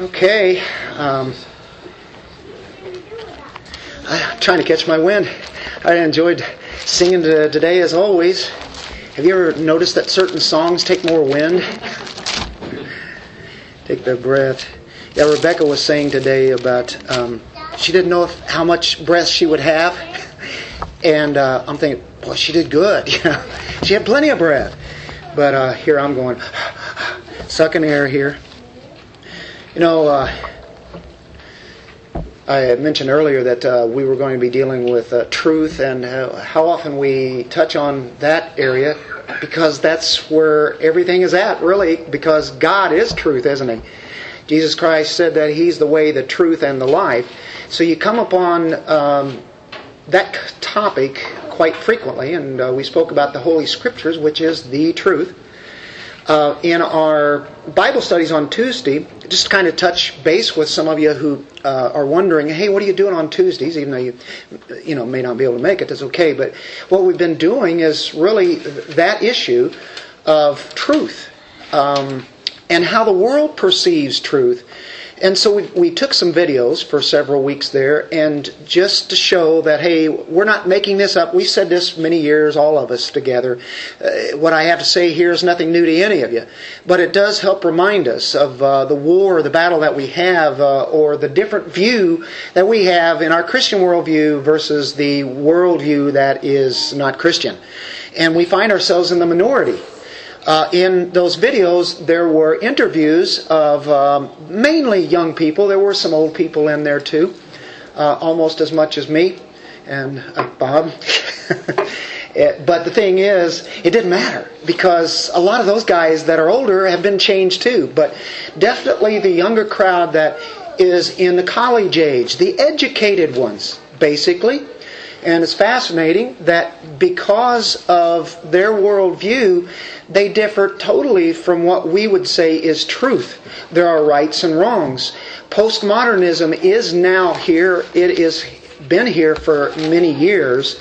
Okay. Um, I'm trying to catch my wind. I enjoyed singing to, today as always. Have you ever noticed that certain songs take more wind? take the breath. Yeah, Rebecca was saying today about um, she didn't know if, how much breath she would have, and uh, I'm thinking, boy, she did good. She had plenty of breath. But uh, here I'm going, sucking air here. You know, uh, I mentioned earlier that uh, we were going to be dealing with uh, truth and how often we touch on that area because that's where everything is at, really, because God is truth, isn't He? Jesus Christ said that He's the way, the truth, and the life. So you come upon um, that topic quite frequently, and uh, we spoke about the Holy Scriptures, which is the truth. Uh, in our Bible studies on Tuesday, just to kind of touch base with some of you who uh, are wondering, hey, what are you doing on Tuesdays? Even though you, you know, may not be able to make it, that's okay. But what we've been doing is really that issue of truth um, and how the world perceives truth and so we, we took some videos for several weeks there, and just to show that, hey, we're not making this up. We've said this many years, all of us together. Uh, what I have to say here is nothing new to any of you. But it does help remind us of uh, the war, the battle that we have, uh, or the different view that we have in our Christian worldview versus the worldview that is not Christian. And we find ourselves in the minority. Uh, in those videos, there were interviews of um, mainly young people. There were some old people in there too, uh, almost as much as me and uh, Bob. it, but the thing is, it didn't matter because a lot of those guys that are older have been changed too. But definitely the younger crowd that is in the college age, the educated ones, basically. And it's fascinating that because of their worldview, they differ totally from what we would say is truth. There are rights and wrongs. Postmodernism is now here. It has been here for many years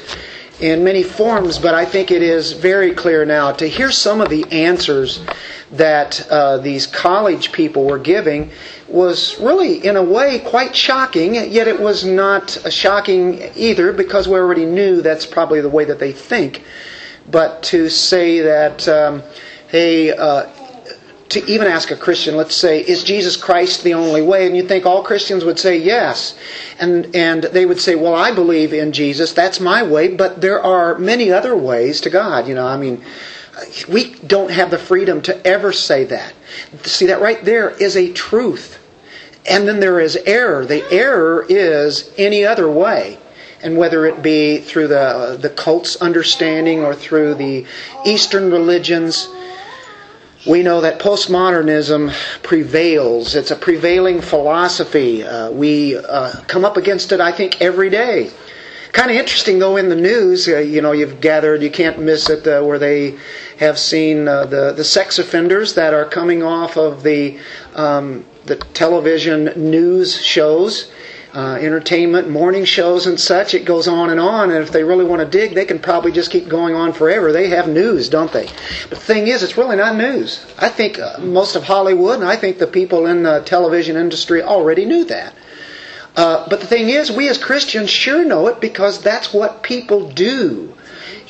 in many forms, but I think it is very clear now to hear some of the answers that uh, these college people were giving was really, in a way, quite shocking, yet it was not shocking either because we already knew that's probably the way that they think. But to say that, um, hey, uh, to even ask a Christian, let's say, is Jesus Christ the only way? And you think all Christians would say yes. And, and they would say, well, I believe in Jesus. That's my way. But there are many other ways to God. You know, I mean, we don't have the freedom to ever say that. See, that right there is a truth. And then there is error. The error is any other way. And whether it be through the, the cult's understanding or through the Eastern religions, we know that postmodernism prevails. It's a prevailing philosophy. Uh, we uh, come up against it, I think, every day. Kind of interesting, though, in the news, uh, you know, you've gathered, you can't miss it, uh, where they have seen uh, the, the sex offenders that are coming off of the, um, the television news shows uh, entertainment, morning shows, and such. It goes on and on. And if they really want to dig, they can probably just keep going on forever. They have news, don't they? But the thing is, it's really not news. I think uh, most of Hollywood, and I think the people in the television industry already knew that. Uh, but the thing is, we as Christians sure know it because that's what people do.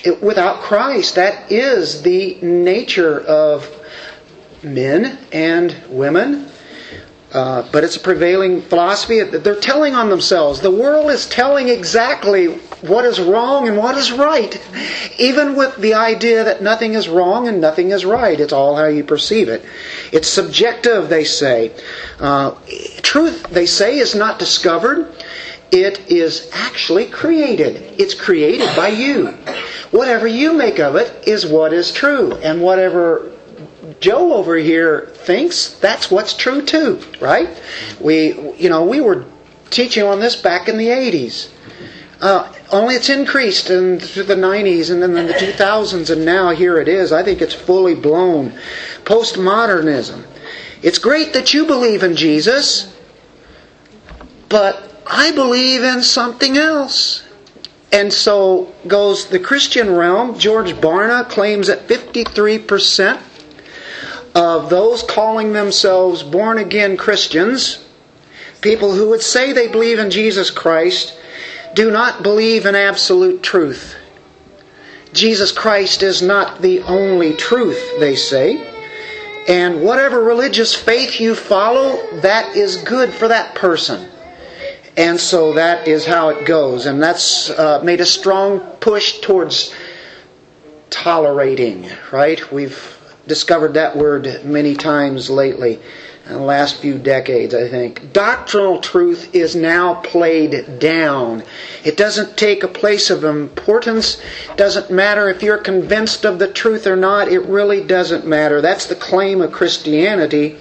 It, without Christ, that is the nature of men and women uh, but it's a prevailing philosophy. They're telling on themselves. The world is telling exactly what is wrong and what is right, even with the idea that nothing is wrong and nothing is right. It's all how you perceive it. It's subjective, they say. Uh, truth, they say, is not discovered. It is actually created. It's created by you. Whatever you make of it is what is true. And whatever Joe over here thinks that's what's true too, right? We, you know, we were teaching on this back in the 80s. Uh, only it's increased in through the 90s and then the 2000s, and now here it is. I think it's fully blown. Postmodernism. It's great that you believe in Jesus, but I believe in something else. And so goes the Christian realm. George Barna claims that 53% of those calling themselves born again Christians, people who would say they believe in Jesus Christ, do not believe in absolute truth. Jesus Christ is not the only truth, they say. And whatever religious faith you follow, that is good for that person. And so that is how it goes. And that's uh, made a strong push towards tolerating, right? We've discovered that word many times lately in the last few decades, I think. Doctrinal truth is now played down. It doesn't take a place of importance. It doesn't matter if you're convinced of the truth or not. It really doesn't matter. That's the claim of Christianity.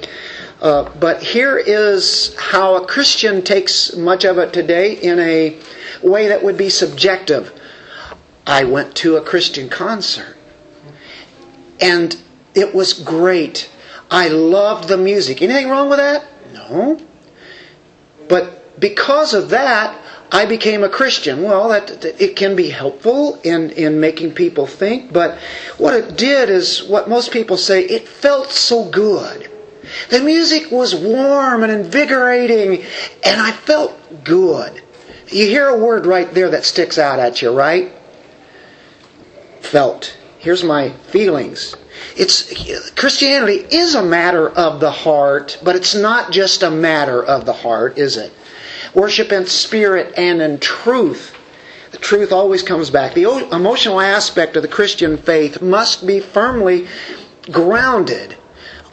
Uh, but here is how a Christian takes much of it today in a way that would be subjective. I went to a Christian concert and it was great. I loved the music. Anything wrong with that? No. But because of that, I became a Christian. Well, that it can be helpful in in making people think, but what it did is what most people say, it felt so good. The music was warm and invigorating, and I felt good. You hear a word right there that sticks out at you, right? Felt. Here's my feelings. It's Christianity is a matter of the heart, but it's not just a matter of the heart, is it? Worship in spirit and in truth. The truth always comes back. The emotional aspect of the Christian faith must be firmly grounded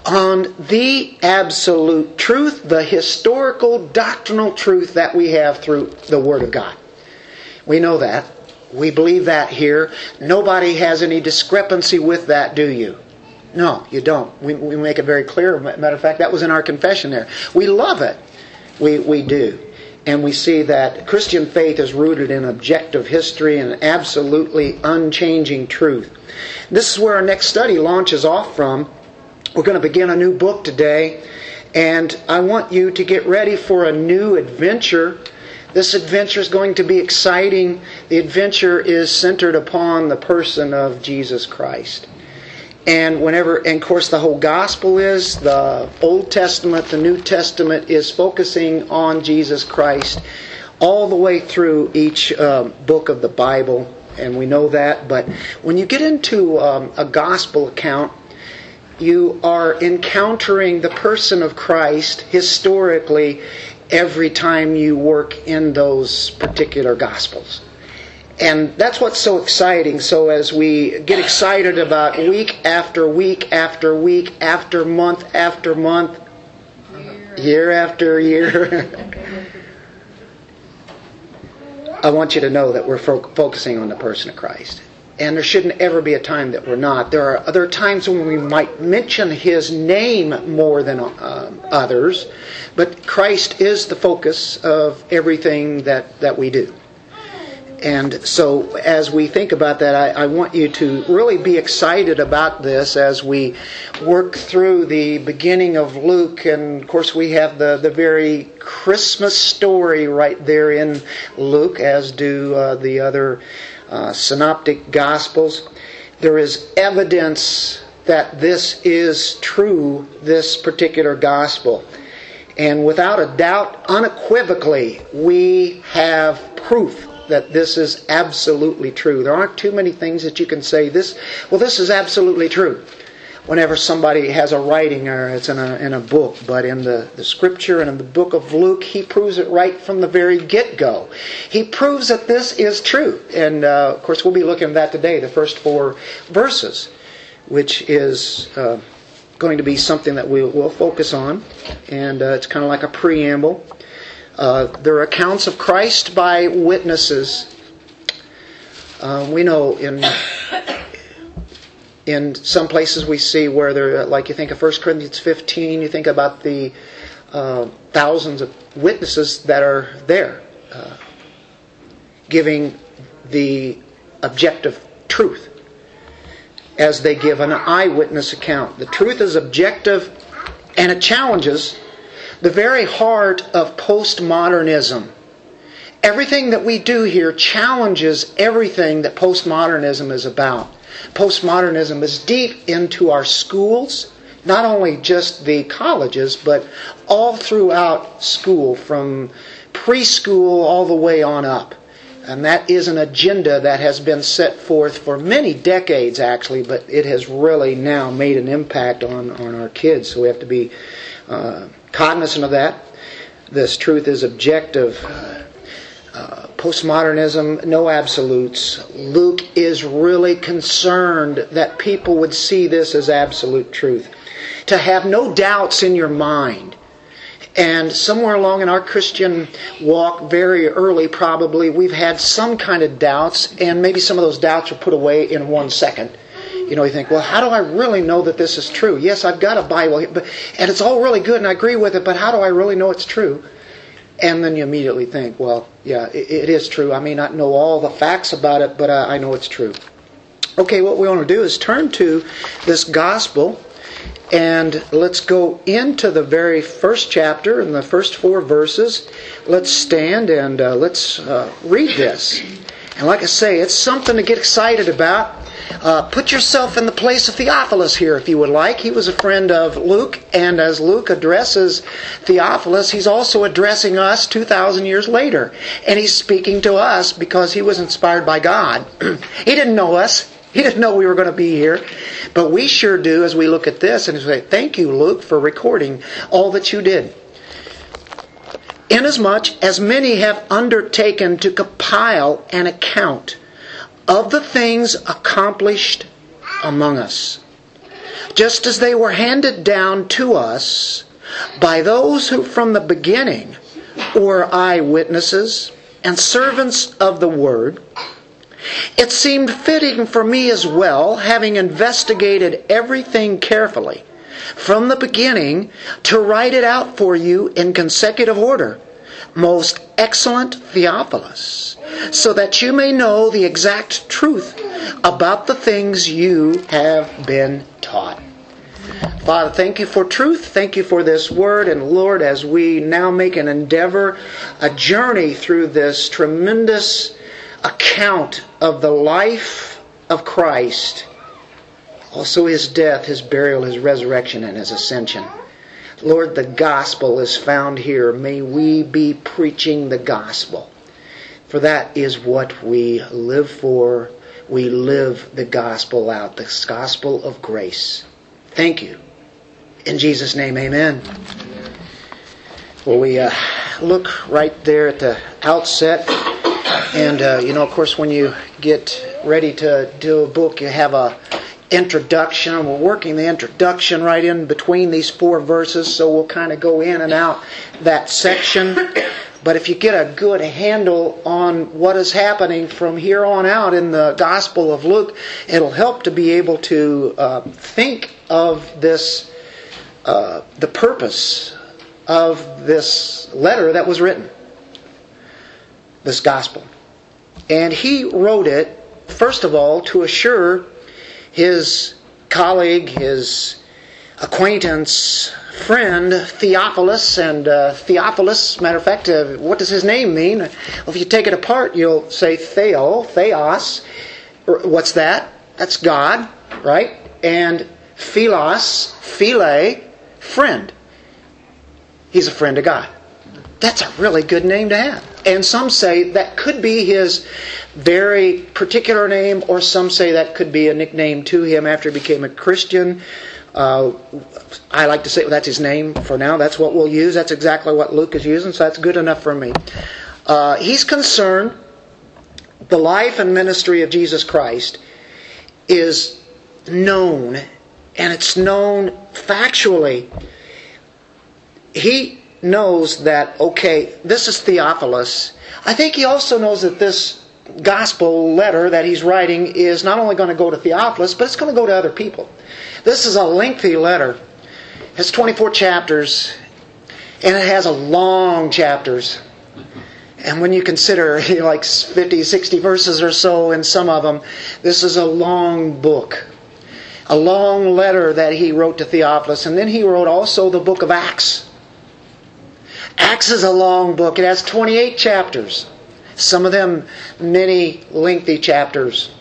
on the absolute truth, the historical doctrinal truth that we have through the Word of God. We know that. We believe that here. Nobody has any discrepancy with that, do you? No, you don't. We, we make it very clear. Matter of fact, that was in our confession there. We love it. We, we do. And we see that Christian faith is rooted in objective history and absolutely unchanging truth. This is where our next study launches off from. We're going to begin a new book today, and I want you to get ready for a new adventure. This adventure is going to be exciting. The adventure is centered upon the person of Jesus Christ. And whenever, and of course, the whole gospel is the Old Testament, the New Testament is focusing on Jesus Christ all the way through each um, book of the Bible, and we know that. But when you get into um, a gospel account, you are encountering the person of Christ historically every time you work in those particular gospels. And that's what's so exciting. So, as we get excited about week after week after week after month after month, year, after year, I want you to know that we're fo- focusing on the person of Christ. And there shouldn't ever be a time that we're not. There are other times when we might mention his name more than uh, others, but Christ is the focus of everything that, that we do. And so, as we think about that, I, I, want you to really be excited about this as we work through the beginning of Luke. And of course, we have the, the very Christmas story right there in Luke, as do uh, the other uh, synoptic gospels. There is evidence that this is true, this particular gospel. And without a doubt, unequivocally, we have proof that this is absolutely true. There aren't too many things that you can say this, well, this is absolutely true. Whenever somebody has a writing or it's in a, in a book, but in the, the scripture and in the book of Luke, he proves it right from the very get go. He proves that this is true. And uh, of course, we'll be looking at that today, the first four verses, which is. Uh, going to be something that we will focus on, and uh, it's kind of like a preamble. Uh, there are accounts of Christ by witnesses. Uh, we know in in some places we see where they're like you think of 1 Corinthians 15, you think about the uh, thousands of witnesses that are there, uh, giving the objective truth as they give an eyewitness account. The truth is objective and it challenges the very heart of postmodernism. Everything that we do here challenges everything that postmodernism is about. Postmodernism is deep into our schools, not only just the colleges, but all throughout school, from preschool all the way on up. And that is an agenda that has been set forth for many decades, actually, but it has really now made an impact on, on our kids. So we have to be uh, cognizant of that. This truth is objective. Uh, uh, postmodernism, no absolutes. Luke is really concerned that people would see this as absolute truth. To have no doubts in your mind and somewhere along in our Christian walk, very early probably, we've had some kind of doubts, and maybe some of those doubts are put away in one second. You know, you think, well, how do I really know that this is true? Yes, I've got a Bible, and it's all really good, and I agree with it, but how do I really know it's true? And then you immediately think, well, yeah, it, it is true. I may not know all the facts about it, but uh, I know it's true. Okay, what we want to do is turn to this gospel and let's go into the very first chapter and the first four verses. Let's stand and uh, let's uh, read this. And like I say, it's something to get excited about. Uh, put yourself in the place of Theophilus here, if you would like. He was a friend of Luke, and as Luke addresses Theophilus, he's also addressing us 2,000 years later. And he's speaking to us because he was inspired by God. he didn't know us, he didn't know we were going to be here. But we sure do as we look at this and say, Thank you, Luke, for recording all that you did. Inasmuch as many have undertaken to compile an account of the things accomplished among us, just as they were handed down to us by those who from the beginning were eyewitnesses and servants of the word, it seemed fitting for me as well, having investigated everything carefully from the beginning, to write it out for you in consecutive order, most excellent Theophilus, so that you may know the exact truth about the things you have been taught. Father, thank you for truth. Thank you for this word. And Lord, as we now make an endeavor, a journey through this tremendous account of the life of Christ, also his death, his burial, his resurrection, and his ascension. Lord, the gospel is found here. May we be preaching the gospel. For that is what we live for. We live the gospel out, the gospel of grace. Thank you. In Jesus' name, amen. Well, we uh, look right there at the outset and uh, you know, of course, when you get ready to do a book, you have a introduction, and we're working the introduction right in between these four verses, so we'll kind of go in and out that section. But if you get a good handle on what is happening from here on out in the Gospel of Luke, it'll help to be able to uh, think of this, uh, the purpose of this letter that was written, this Gospel. And he wrote it, first of all, to assure his colleague, his acquaintance, friend, Theophilus. And uh, Theophilus, matter of fact, uh, what does his name mean? Well, if you take it apart, you'll say Theo, Theos. What's that? That's God, right? And Philos, Phile, friend. He's a friend of God. That's a really good name to have. And some say that could be his very particular name, or some say that could be a nickname to him after he became a Christian. Uh, I like to say well, that's his name for now. That's what we'll use. That's exactly what Luke is using, so that's good enough for me. Uh, he's concerned the life and ministry of Jesus Christ is known, and it's known factually. He knows that, okay, this is Theophilus. I think he also knows that this gospel letter that he's writing is not only going to go to Theophilus, but it's going to go to other people. This is a lengthy letter. It's 24 chapters, and it has a long chapters. And when you consider like 50, 60 verses or so in some of them, this is a long book. A long letter that he wrote to Theophilus. And then he wrote also the book of Acts. Acts is a long book. It has 28 chapters. Some of them many lengthy chapters.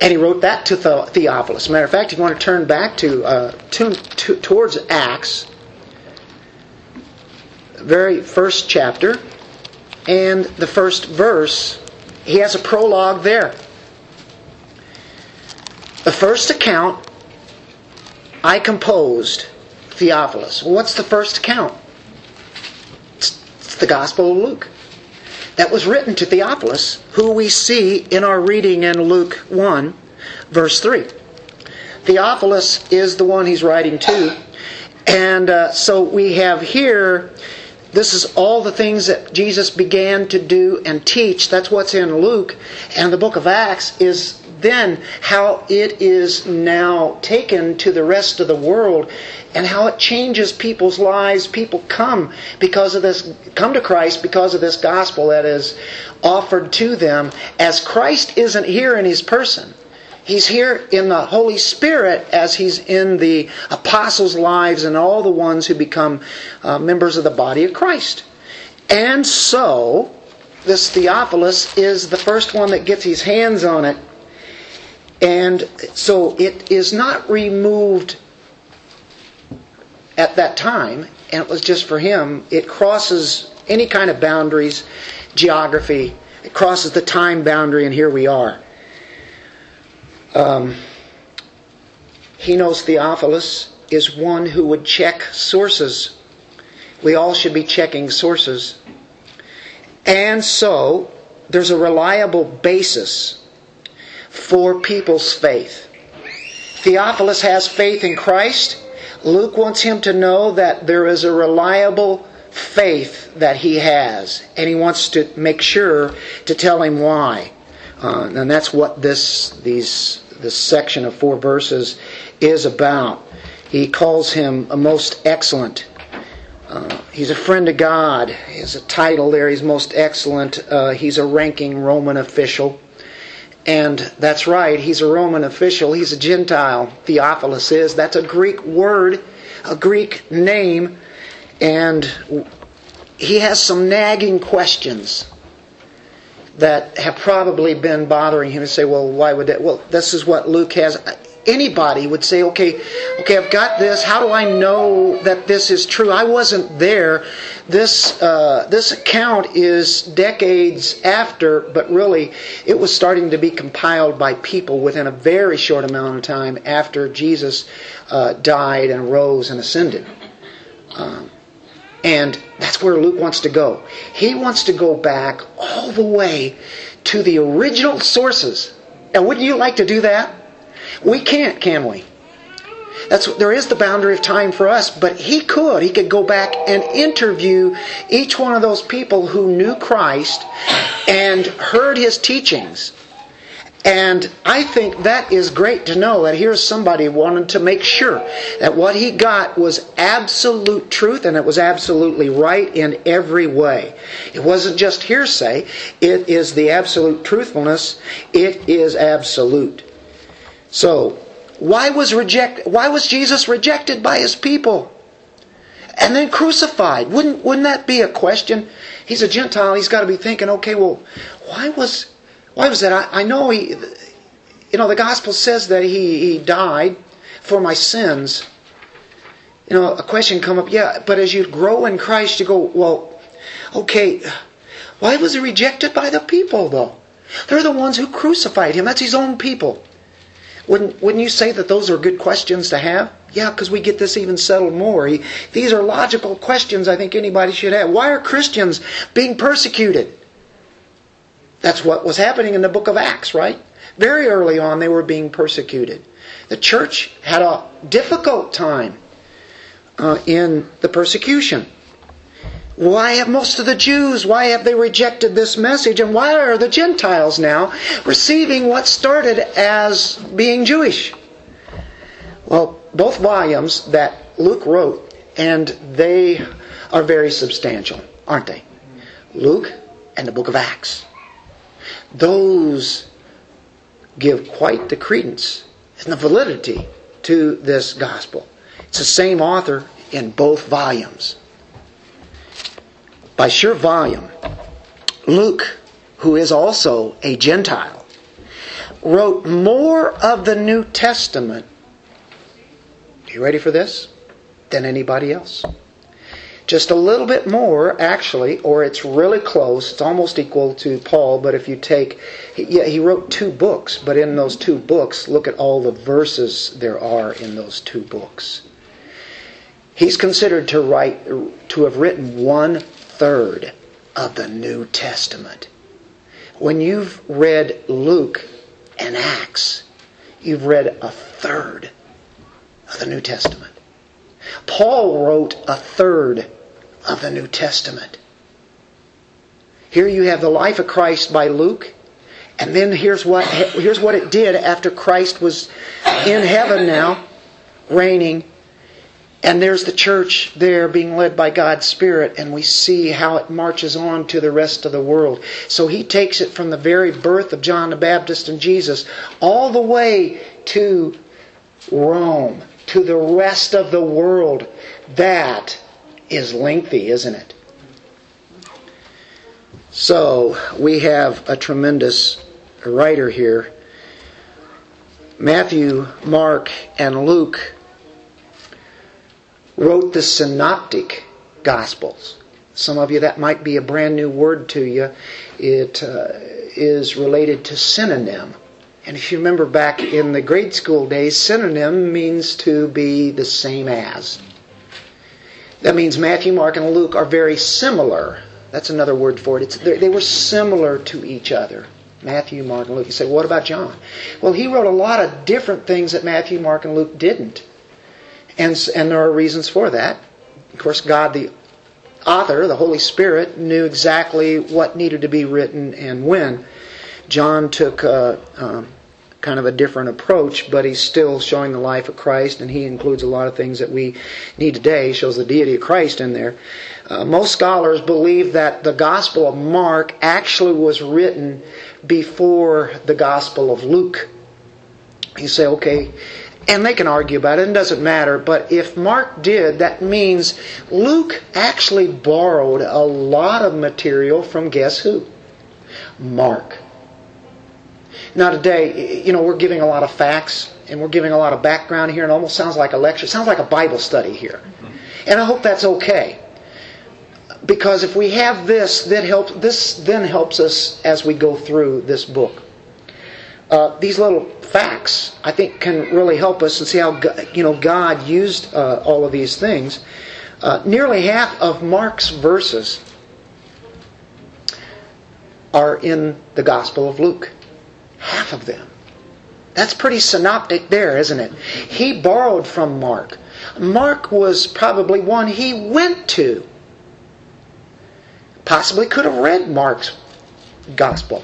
And he wrote that to Theophilus. Matter of fact, if you want to turn back to, uh, to, to towards Acts, very first chapter, and the first verse, he has a prologue there. The first account I composed, Theophilus. Well, what's the first account? The Gospel of Luke. That was written to Theophilus, who we see in our reading in Luke 1, verse 3. Theophilus is the one he's writing to. And uh, so we have here this is all the things that Jesus began to do and teach. That's what's in Luke. And the book of Acts is then how it is now taken to the rest of the world and how it changes people's lives. People come because of this, come to Christ because of this gospel that is offered to them as Christ isn't here in his person. He's here in the Holy Spirit as He's in the apostles' lives and all the ones who become uh, members of the body of Christ. And so, this Theophilus is the first one that gets his hands on it. And so it is not removed at that time, and it was just for him. It crosses any kind of boundaries, geography, it crosses the time boundary, and here we are. Um, he knows Theophilus is one who would check sources. We all should be checking sources. And so, there's a reliable basis for people's faith. Theophilus has faith in Christ. Luke wants him to know that there is a reliable faith that he has, and he wants to make sure to tell him why. Uh, and that's what this these this section of four verses is about. He calls him a most excellent. Uh, he's a friend of God. He has a title there. He's most excellent. Uh, he's a ranking Roman official. And that's right, he's a Roman official. He's a Gentile. Theophilus is. That's a Greek word, a Greek name. And he has some nagging questions that have probably been bothering him and say, well, why would that? Well, this is what Luke has. Anybody would say, okay, okay, I've got this. How do I know that this is true? I wasn't there. This uh, this account is decades after, but really, it was starting to be compiled by people within a very short amount of time after Jesus uh, died and rose and ascended. Um, and that's where Luke wants to go. He wants to go back all the way to the original sources. And wouldn't you like to do that? We can't, can we? That's there is the boundary of time for us, but he could. He could go back and interview each one of those people who knew Christ and heard his teachings and I think that is great to know that here's somebody wanting to make sure that what he got was absolute truth and it was absolutely right in every way. It wasn't just hearsay, it is the absolute truthfulness. It is absolute. So, why was reject why was Jesus rejected by his people? And then crucified. Wouldn't wouldn't that be a question? He's a Gentile, he's got to be thinking, okay, well, why was why was that? I, I know he, you know, the gospel says that he, he died for my sins. You know, a question come up, yeah, but as you grow in Christ, you go, well, okay, why was he rejected by the people though? They're the ones who crucified him. That's his own people. Wouldn't, wouldn't you say that those are good questions to have? Yeah, because we get this even settled more. He, these are logical questions I think anybody should have. Why are Christians being persecuted? That's what was happening in the book of Acts, right? Very early on, they were being persecuted. The church had a difficult time uh, in the persecution. Why have most of the Jews, why have they rejected this message? And why are the Gentiles now receiving what started as being Jewish? Well, both volumes that Luke wrote, and they are very substantial, aren't they? Luke and the book of Acts those give quite the credence and the validity to this gospel. It's the same author in both volumes. By sheer volume, Luke, who is also a Gentile, wrote more of the New Testament. You ready for this? Than anybody else. Just a little bit more, actually, or it's really close. It's almost equal to Paul, but if you take, yeah, he wrote two books, but in those two books, look at all the verses there are in those two books. He's considered to write, to have written one third of the New Testament. When you've read Luke and Acts, you've read a third of the New Testament. Paul wrote a third of the New Testament. Here you have the life of Christ by Luke, and then here's what here's what it did after Christ was in heaven now, reigning. And there's the church there being led by God's Spirit, and we see how it marches on to the rest of the world. So he takes it from the very birth of John the Baptist and Jesus all the way to Rome, to the rest of the world. That is lengthy, isn't it? So we have a tremendous writer here. Matthew, Mark, and Luke wrote the synoptic gospels. Some of you, that might be a brand new word to you. It uh, is related to synonym. And if you remember back in the grade school days, synonym means to be the same as. That means Matthew, Mark, and Luke are very similar. That's another word for it. It's, they were similar to each other. Matthew, Mark, and Luke. You say, what about John? Well, he wrote a lot of different things that Matthew, Mark, and Luke didn't. And, and there are reasons for that. Of course, God, the author, the Holy Spirit, knew exactly what needed to be written and when. John took uh, um, kind of a different approach, but he's still showing the life of Christ, and he includes a lot of things that we need today. He shows the deity of Christ in there. Uh, most scholars believe that the Gospel of Mark actually was written before the Gospel of Luke. You say, okay, and they can argue about it, it doesn't matter, but if Mark did, that means Luke actually borrowed a lot of material from guess who? Mark. Now, today, you know, we're giving a lot of facts and we're giving a lot of background here, and almost sounds like a lecture. It sounds like a Bible study here. And I hope that's okay. Because if we have this, that helps, this then helps us as we go through this book. Uh, these little facts, I think, can really help us and see how you know God used uh, all of these things. Uh, nearly half of Mark's verses are in the Gospel of Luke. Half of them. That's pretty synoptic there, isn't it? He borrowed from Mark. Mark was probably one he went to. Possibly could have read Mark's gospel.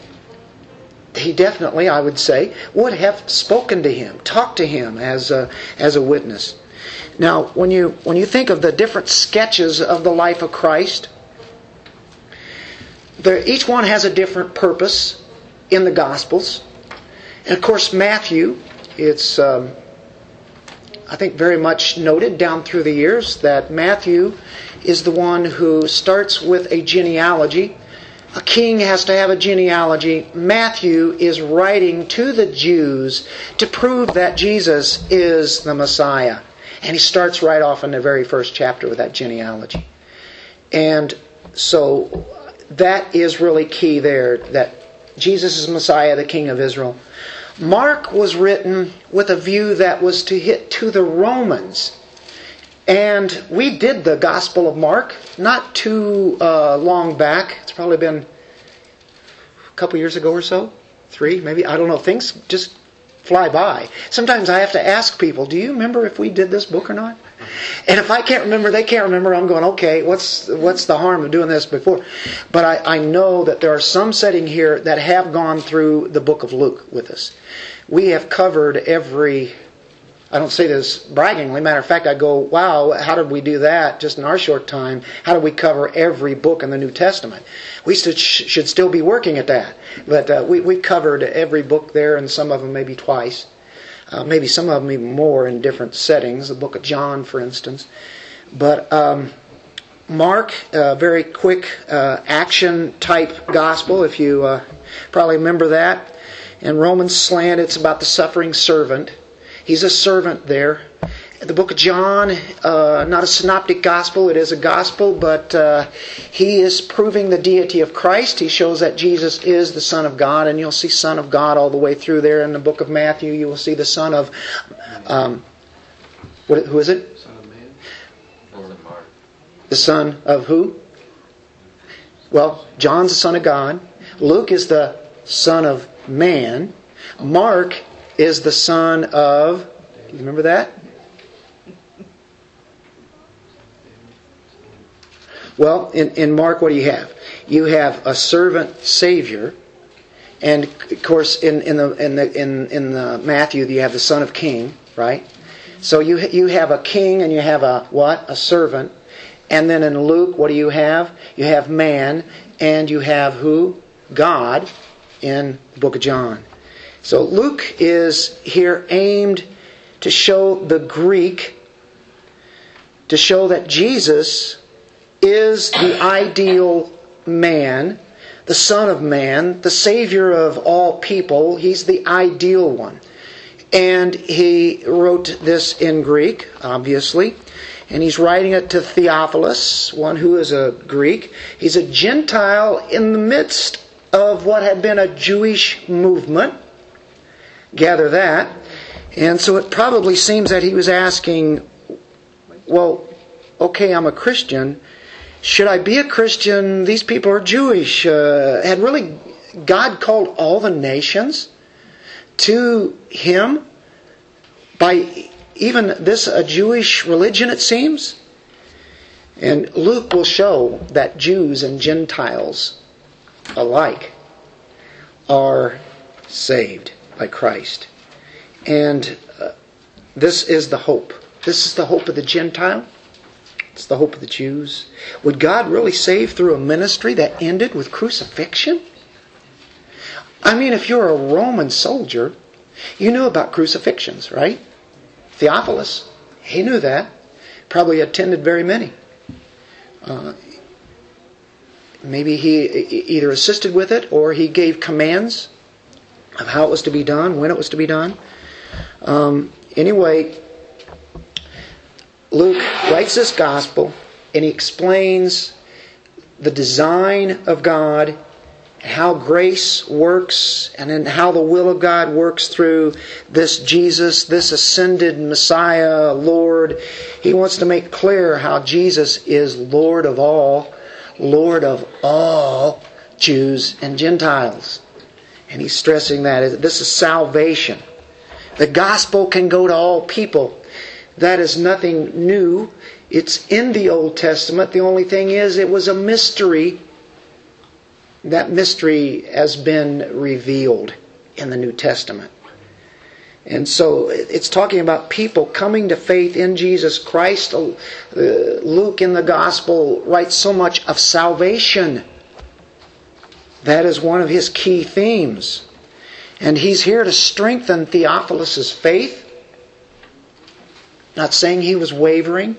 He definitely, I would say, would have spoken to him, talked to him as a, as a witness. Now, when you when you think of the different sketches of the life of Christ, each one has a different purpose in the Gospels. And of course, Matthew, it's, um, I think, very much noted down through the years that Matthew is the one who starts with a genealogy. A king has to have a genealogy. Matthew is writing to the Jews to prove that Jesus is the Messiah. And he starts right off in the very first chapter with that genealogy. And so that is really key there that Jesus is Messiah, the King of Israel. Mark was written with a view that was to hit to the Romans. And we did the Gospel of Mark not too uh, long back. It's probably been a couple years ago or so. Three, maybe. I don't know. Things just fly by. Sometimes I have to ask people, do you remember if we did this book or not? And if I can't remember, they can't remember, I'm going, okay, what's, what's the harm of doing this before? But I, I know that there are some sitting here that have gone through the book of Luke with us. We have covered every I don't say this braggingly. Matter of fact, I go, wow, how did we do that just in our short time? How did we cover every book in the New Testament? We should, still be working at that. But uh, we, we covered every book there, and some of them maybe twice. Uh, maybe some of them even more in different settings. The book of John, for instance. But um, Mark, a very quick uh, action type gospel, if you uh, probably remember that. In Romans slant, it's about the suffering servant. He's a servant there. The book of John, uh, not a synoptic gospel, it is a gospel, but uh, he is proving the deity of Christ. He shows that Jesus is the Son of God, and you'll see Son of God all the way through there. In the book of Matthew, you will see the Son of. Um, what, who is it? Son of man. The Son of who? Well, John's the Son of God. Luke is the Son of man. Mark is the son of. Do You remember that? Well, in, in Mark, what do you have? You have a servant Savior, and of course, in, in the in the in in the Matthew, you have the Son of King, right? So you you have a king and you have a what? A servant, and then in Luke, what do you have? You have man, and you have who? God, in the book of John. So Luke is here aimed to show the Greek, to show that Jesus is the ideal man, the Son of Man, the Savior of all people. He's the ideal one. And he wrote this in Greek, obviously. And he's writing it to Theophilus, one who is a Greek. He's a Gentile in the midst of what had been a Jewish movement. Gather that. And so it probably seems that he was asking, well, okay, I'm a Christian. Should I be a Christian? These people are Jewish. Uh, had really God called all the nations to Him by even this a Jewish religion, it seems? And Luke will show that Jews and Gentiles alike are saved by Christ. And uh, this is the hope. This is the hope of the Gentile. It's the hope of the Jews. Would God really save through a ministry that ended with crucifixion? I mean, if you're a Roman soldier, you knew about crucifixions, right? Theophilus, he knew that. Probably attended very many. Uh, maybe he either assisted with it or he gave commands of how it was to be done, when it was to be done. Um, anyway, Luke writes this gospel and he explains the design of God how grace works and then how the will of God works through this Jesus, this ascended Messiah, Lord. He wants to make clear how Jesus is Lord of all, Lord of all Jews and Gentiles. And he's stressing that this is salvation. The gospel can go to all people. That is nothing new. It's in the Old Testament. The only thing is, it was a mystery. That mystery has been revealed in the New Testament. And so it's talking about people coming to faith in Jesus Christ. Uh, Luke in the Gospel writes so much of salvation. That is one of his key themes. And he's here to strengthen Theophilus' faith. Not saying he was wavering,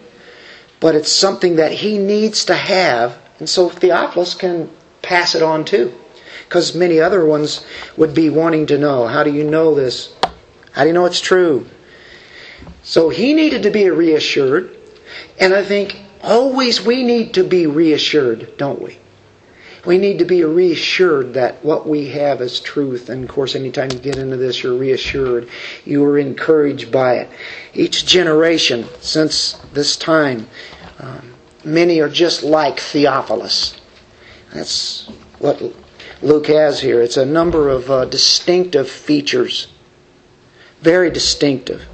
but it's something that he needs to have. And so Theophilus can pass it on too. Because many other ones would be wanting to know how do you know this? How do you know it's true? So he needed to be reassured. And I think always we need to be reassured, don't we? We need to be reassured that what we have is truth. And of course, anytime you get into this, you're reassured. You are encouraged by it. Each generation since this time, um, many are just like Theophilus. That's what Luke has here. It's a number of uh, distinctive features. Very distinctive.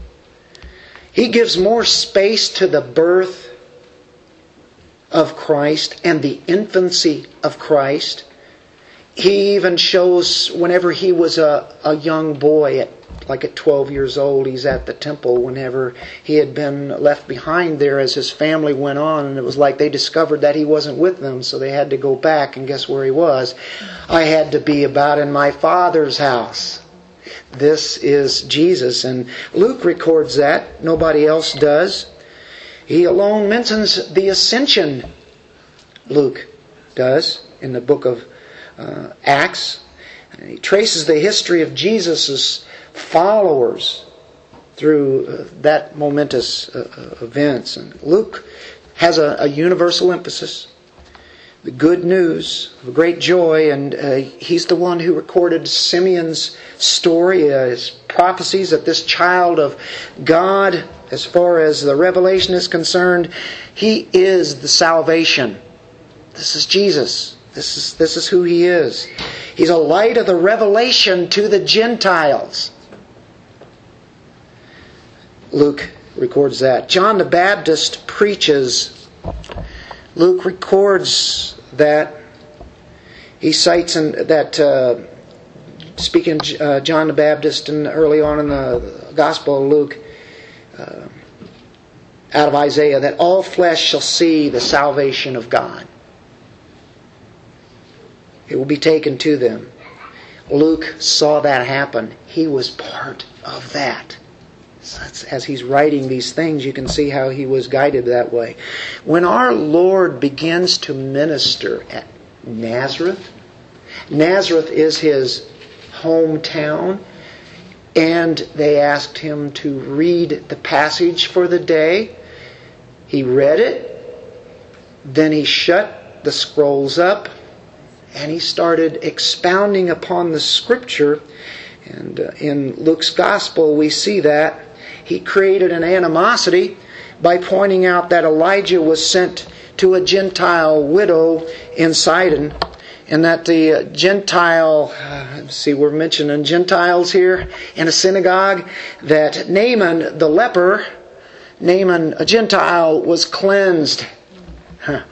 He gives more space to the birth of Christ and the infancy of Christ. He even shows whenever he was a, a young boy, at, like at 12 years old, he's at the temple whenever he had been left behind there as his family went on. And it was like they discovered that he wasn't with them, so they had to go back, and guess where he was? I had to be about in my father's house. This is Jesus, and Luke records that. Nobody else does. He alone mentions the ascension, Luke does, in the book of uh, Acts. And he traces the history of Jesus' followers through uh, that momentous uh, uh, events. And Luke has a, a, universal emphasis, the good news of great joy, and uh, he's the one who recorded Simeon's story, uh, his prophecies that this child of God, as far as the revelation is concerned, he is the salvation. This is Jesus. This is, this is who he is. He's a light of the revelation to the Gentiles. Luke records that. John the Baptist preaches. Luke records that. He cites in, that, uh, speaking uh, John the Baptist and early on in the Gospel of Luke, uh, out of Isaiah, that all flesh shall see the salvation of God. It will be taken to them. Luke saw that happen. He was part of that. As he's writing these things, you can see how he was guided that way. When our Lord begins to minister at Nazareth, Nazareth is his hometown, and they asked him to read the passage for the day. He read it, then he shut the scrolls up, and he started expounding upon the scripture. And uh, in Luke's gospel, we see that. He created an animosity by pointing out that Elijah was sent to a Gentile widow in Sidon, and that the uh, Gentile, uh, see, we're mentioning Gentiles here in a synagogue, that Naaman the leper, Naaman a Gentile, was cleansed. Huh.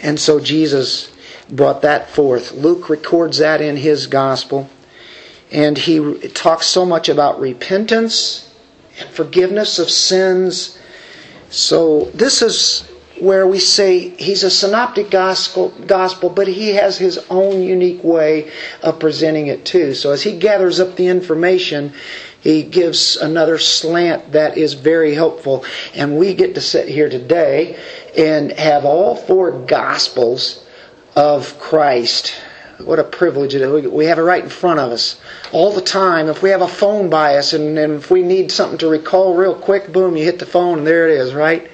And so Jesus brought that forth. Luke records that in his gospel. And he talks so much about repentance and forgiveness of sins. So this is where we say he's a synoptic gospel, gospel, but he has his own unique way of presenting it too. So as he gathers up the information, he gives another slant that is very helpful. And we get to sit here today and have all four gospels of Christ. What a privilege it is. We have it right in front of us all the time. If we have a phone by us and, and if we need something to recall real quick, boom, you hit the phone and there it is, right?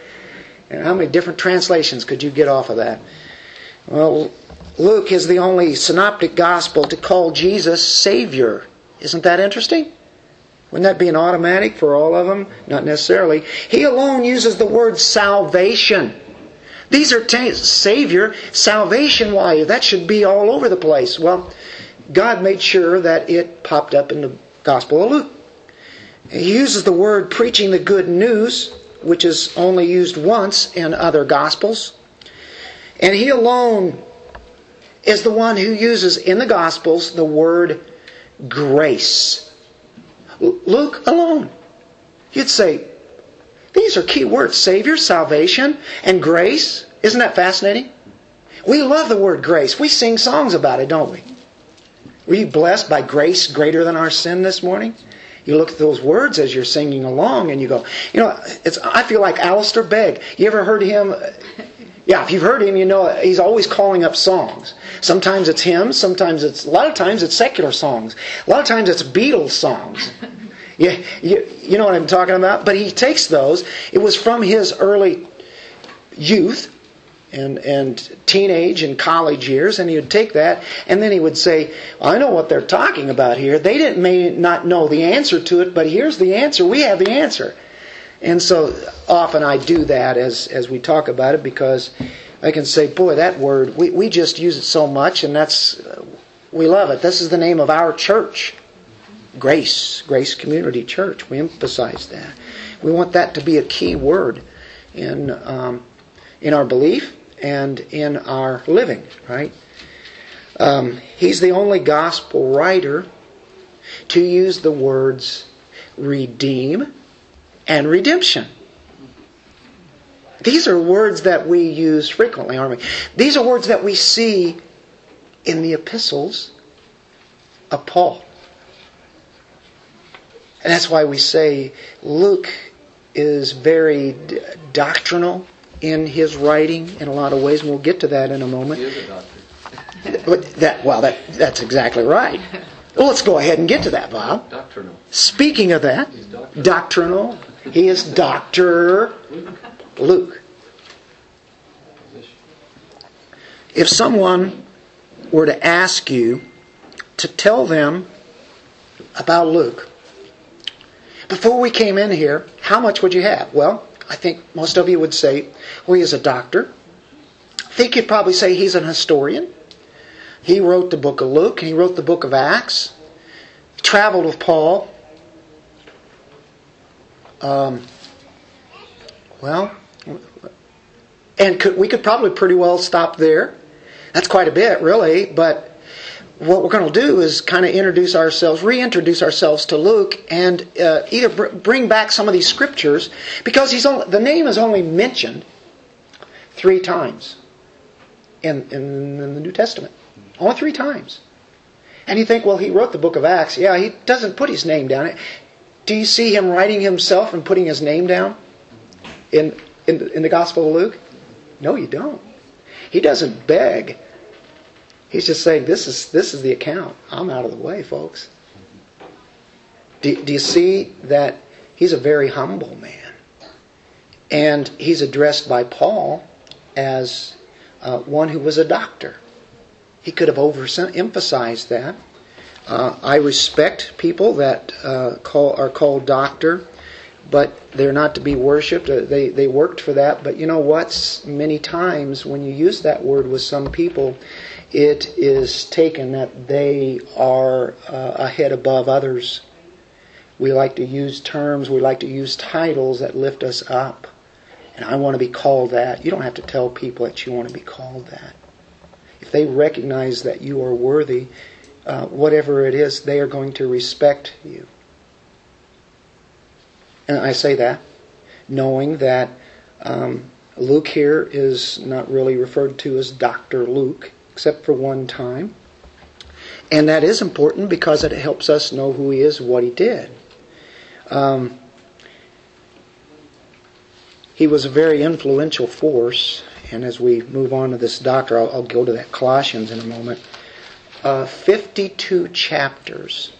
And how many different translations could you get off of that? Well, Luke is the only synoptic gospel to call Jesus Savior. Isn't that interesting? Wouldn't that be an automatic for all of them? Not necessarily. He alone uses the word salvation. These are t- Savior, salvation. Why? That should be all over the place. Well, God made sure that it popped up in the Gospel of Luke. He uses the word preaching the good news, which is only used once in other Gospels. And he alone is the one who uses in the Gospels the word grace. Luke alone. You'd say, these are key words Savior, salvation, and grace. Isn't that fascinating? We love the word grace. We sing songs about it, don't we? Were you blessed by grace greater than our sin this morning? You look at those words as you're singing along and you go, you know, it's, I feel like Alistair Begg. You ever heard him? Yeah, if you've heard him, you know he's always calling up songs. Sometimes it's hymns, sometimes it's, a lot of times it's secular songs. A lot of times it's Beatles songs. You, you, you know what I'm talking about? But he takes those. It was from his early youth and, and teenage and college years, and he would take that, and then he would say, I know what they're talking about here. They didn't may not know the answer to it, but here's the answer. We have the answer. And so often I do that as, as we talk about it because I can say, boy, that word, we, we just use it so much, and that's, we love it. This is the name of our church. Grace, Grace Community Church. We emphasize that. We want that to be a key word in um, in our belief and in our living. Right? Um, he's the only gospel writer to use the words redeem and redemption. These are words that we use frequently, aren't we? These are words that we see in the epistles of Paul. And that's why we say Luke is very d- doctrinal in his writing in a lot of ways, and we'll get to that in a moment. He is a doctor. But that, well, that, that's exactly right. Well, let's go ahead and get to that, Bob. Doctrinal. Speaking of that, doctrinal. doctrinal, he is Dr. Luke. If someone were to ask you to tell them about Luke, before we came in here, how much would you have? Well, I think most of you would say, well, he is a doctor. I think you'd probably say he's an historian. He wrote the book of Luke, and he wrote the book of Acts, he traveled with Paul. Um, well, and could, we could probably pretty well stop there. That's quite a bit, really. But what we're going to do is kind of introduce ourselves, reintroduce ourselves to Luke, and uh, either br- bring back some of these scriptures because he's only, the name is only mentioned three times in, in, in the New Testament. Only three times. And you think, well, he wrote the book of Acts. Yeah, he doesn't put his name down. Do you see him writing himself and putting his name down in, in, in the Gospel of Luke? No, you don't. He doesn't beg. He's just saying, this is, this is the account. I'm out of the way, folks. Do, do you see that he's a very humble man? And he's addressed by Paul as uh, one who was a doctor. He could have overemphasized that. Uh, I respect people that uh, call are called doctor, but they're not to be worshipped. Uh, They they worked for that, but you know what? Many times when you use that word with some people, it is taken that they are uh, ahead above others. We like to use terms, we like to use titles that lift us up. And I want to be called that. You don't have to tell people that you want to be called that. If they recognize that you are worthy, uh, whatever it is, they are going to respect you. And I say that knowing that um, Luke here is not really referred to as Dr. Luke, except for one time. And that is important because it helps us know who he is, what he did. Um, he was a very influential force, and as we move on to this doctor, I'll, I'll go to that Colossians in a moment. Uh, 52 chapters.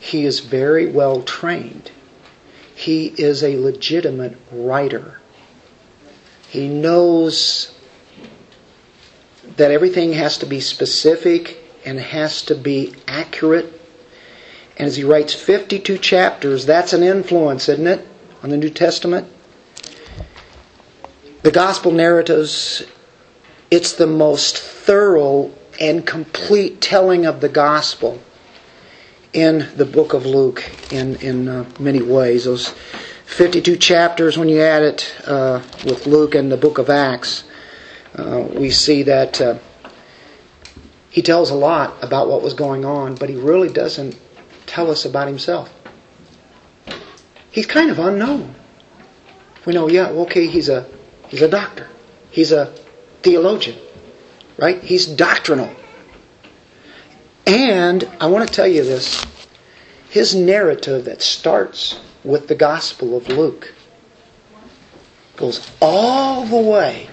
He is very well trained. He is a legitimate writer. He knows that everything has to be specific and has to be accurate. And as he writes 52 chapters, that's an influence, isn't it, on the New Testament? The gospel narratives, it's the most thorough and complete telling of the gospel in the book of Luke in, in uh, many ways. Those 52 chapters, when you add it uh, with Luke and the book of Acts, uh, we see that uh, he tells a lot about what was going on, but he really doesn't tell us about himself. He's kind of unknown. We know, yeah, okay, he's a he's a doctor, he's a theologian, right? He's doctrinal. And I want to tell you this his narrative that starts with the Gospel of Luke goes all the way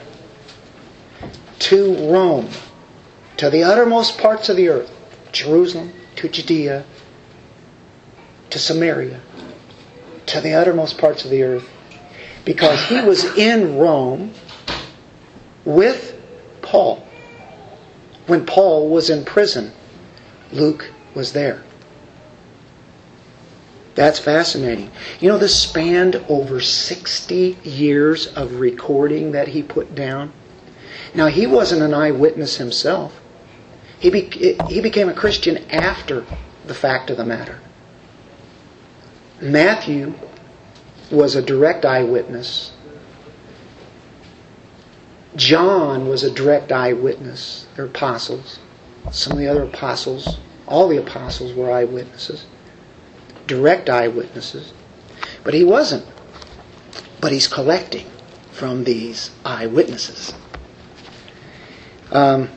to Rome, to the uttermost parts of the earth Jerusalem, to Judea, to Samaria, to the uttermost parts of the earth. Because he was in Rome with Paul. When Paul was in prison, Luke was there. That's fascinating. You know, this spanned over 60 years of recording that he put down. Now, he wasn't an eyewitness himself. He, be, he became a Christian after the fact of the matter. Matthew was a direct eyewitness. John was a direct eyewitness. They're apostles. Some of the other apostles, all the apostles were eyewitnesses. Direct eyewitnesses. But he wasn't. But he's collecting from these eyewitnesses. Um,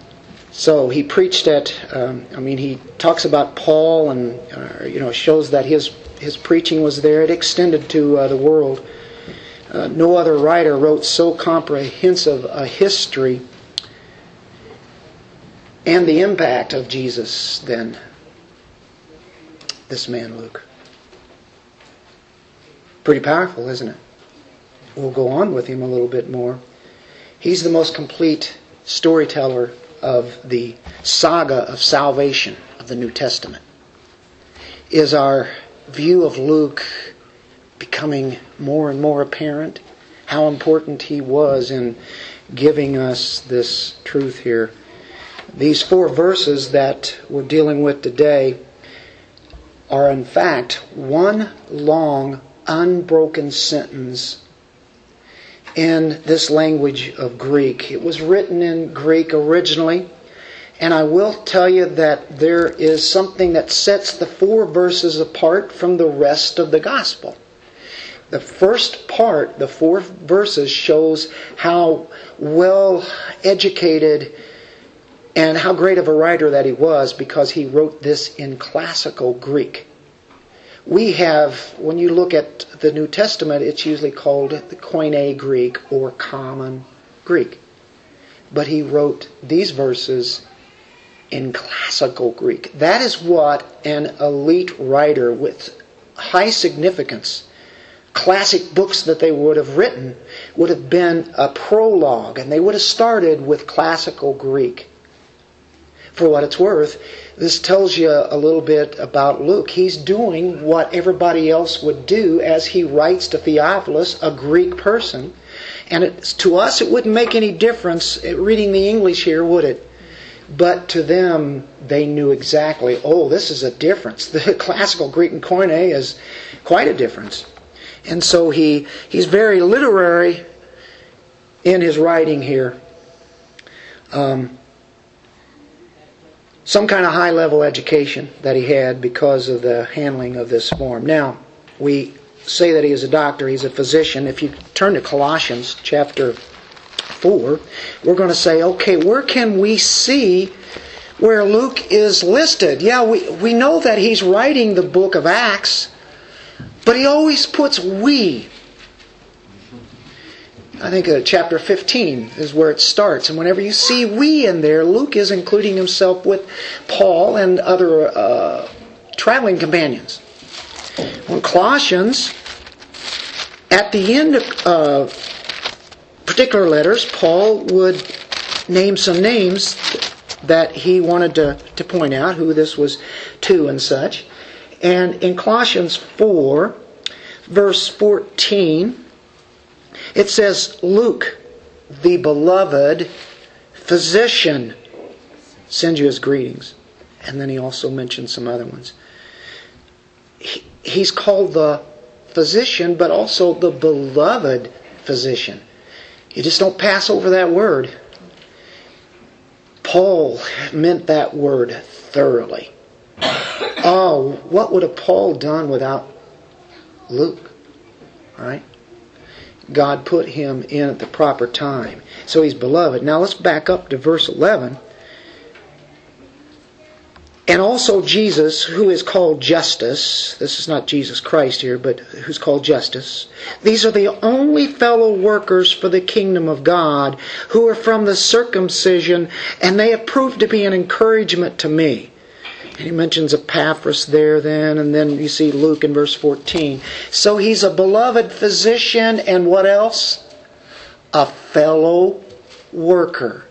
so he preached at. Um, I mean, he talks about Paul, and uh, you know, shows that his his preaching was there. It extended to uh, the world. Uh, no other writer wrote so comprehensive a history and the impact of Jesus than this man Luke. Pretty powerful, isn't it? We'll go on with him a little bit more. He's the most complete storyteller of the saga of salvation of the New Testament. Is our view of Luke becoming more and more apparent? How important he was in giving us this truth here. These four verses that we're dealing with today are, in fact, one long, unbroken sentence in this language of Greek. It was written in Greek originally, and I will tell you that there is something that sets the four verses apart from the rest of the gospel. The first part, the four verses, shows how well educated and how great of a writer that he was because he wrote this in classical Greek. We have, when you look at the New Testament, it's usually called the Koine Greek or Common Greek. But he wrote these verses in classical Greek. That is what an elite writer with high significance, classic books that they would have written, would have been a prologue, and they would have started with classical Greek for what it's worth, this tells you a little bit about Luke. He's doing what everybody else would do as he writes to Theophilus, a Greek person. And to us, it wouldn't make any difference reading the English here, would it? But to them, they knew exactly, oh, this is a difference. The classical Greek and Koine is quite a difference. And so he, he's very literary in his writing here. Um, some kind of high level education that he had because of the handling of this form. Now, we say that he is a doctor, he's a physician. If you turn to Colossians chapter 4, we're going to say, okay, where can we see where Luke is listed? Yeah, we, we know that he's writing the book of Acts, but he always puts we I think uh, chapter 15 is where it starts. And whenever you see we in there, Luke is including himself with Paul and other uh, traveling companions. When Colossians, at the end of uh, particular letters, Paul would name some names that he wanted to, to point out, who this was to and such. And in Colossians 4, verse 14, it says, Luke, the beloved physician, sends you his greetings. And then he also mentions some other ones. He, he's called the physician, but also the beloved physician. You just don't pass over that word. Paul meant that word thoroughly. Oh, what would have Paul done without Luke? Right? God put him in at the proper time. So he's beloved. Now let's back up to verse 11. And also Jesus, who is called Justus, this is not Jesus Christ here, but who's called Justus. These are the only fellow workers for the kingdom of God who are from the circumcision, and they have proved to be an encouragement to me. And he mentions Epaphras there then, and then you see Luke in verse 14. So he's a beloved physician, and what else? A fellow worker.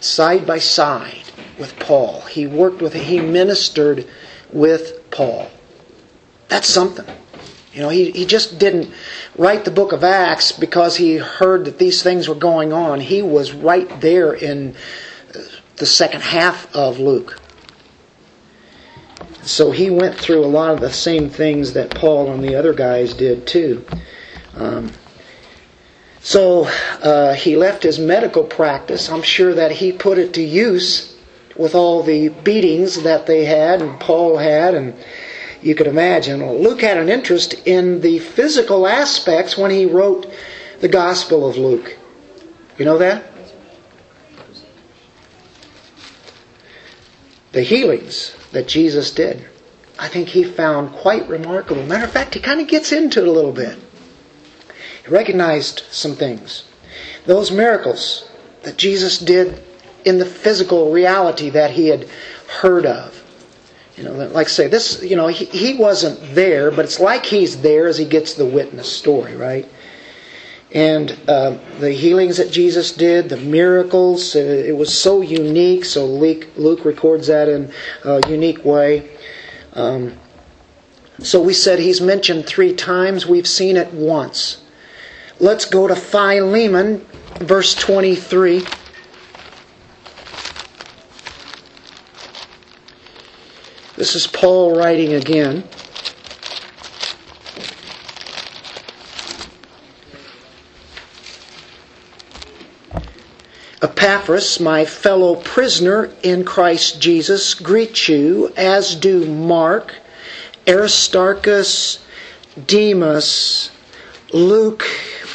Side by side with Paul. He worked with, he ministered with Paul. That's something. You know, he, he just didn't write the book of Acts because he heard that these things were going on. He was right there in the second half of Luke. So he went through a lot of the same things that Paul and the other guys did too. Um, so uh, he left his medical practice. I'm sure that he put it to use with all the beatings that they had and Paul had, and you could imagine. Well, Luke had an interest in the physical aspects when he wrote the Gospel of Luke. You know that? The healings that Jesus did, I think he found quite remarkable. Matter of fact, he kind of gets into it a little bit. He recognized some things. Those miracles that Jesus did in the physical reality that he had heard of. You know, like I say, this, you know, he, he wasn't there, but it's like he's there as he gets the witness story, right? And uh, the healings that Jesus did, the miracles, uh, it was so unique. So Luke, Luke records that in a unique way. Um, so we said he's mentioned three times. We've seen it once. Let's go to Philemon, verse 23. This is Paul writing again. Epaphras, my fellow prisoner in Christ Jesus, greets you, as do Mark, Aristarchus, Demas, Luke,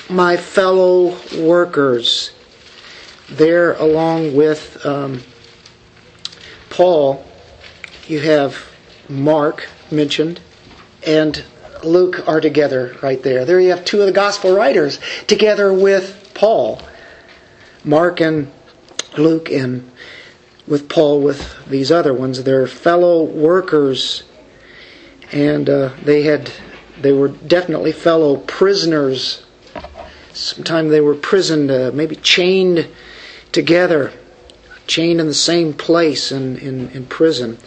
my fellow workers. There, along with um, Paul, you have Mark mentioned and Luke are together right there. There you have two of the gospel writers together with Paul. Mark and Luke and with Paul with these other ones. They're fellow workers and uh, they had they were definitely fellow prisoners. Sometimes they were prisoned, uh, maybe chained together, chained in the same place in, in, in prison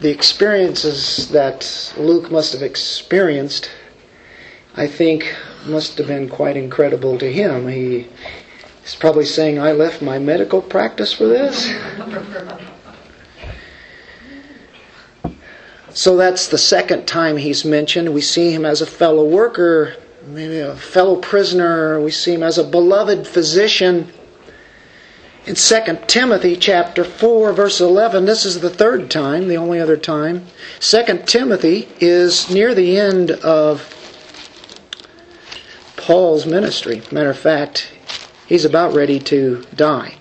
the experiences that Luke must have experienced, I think, must have been quite incredible to him. He is probably saying, I left my medical practice for this. so that's the second time he's mentioned. We see him as a fellow worker, maybe a fellow prisoner. We see him as a beloved physician in 2 Timothy chapter 4 verse 11, this is the third time, the only other time. 2 Timothy is near the end of Paul's ministry. Matter of fact, he's about ready to die.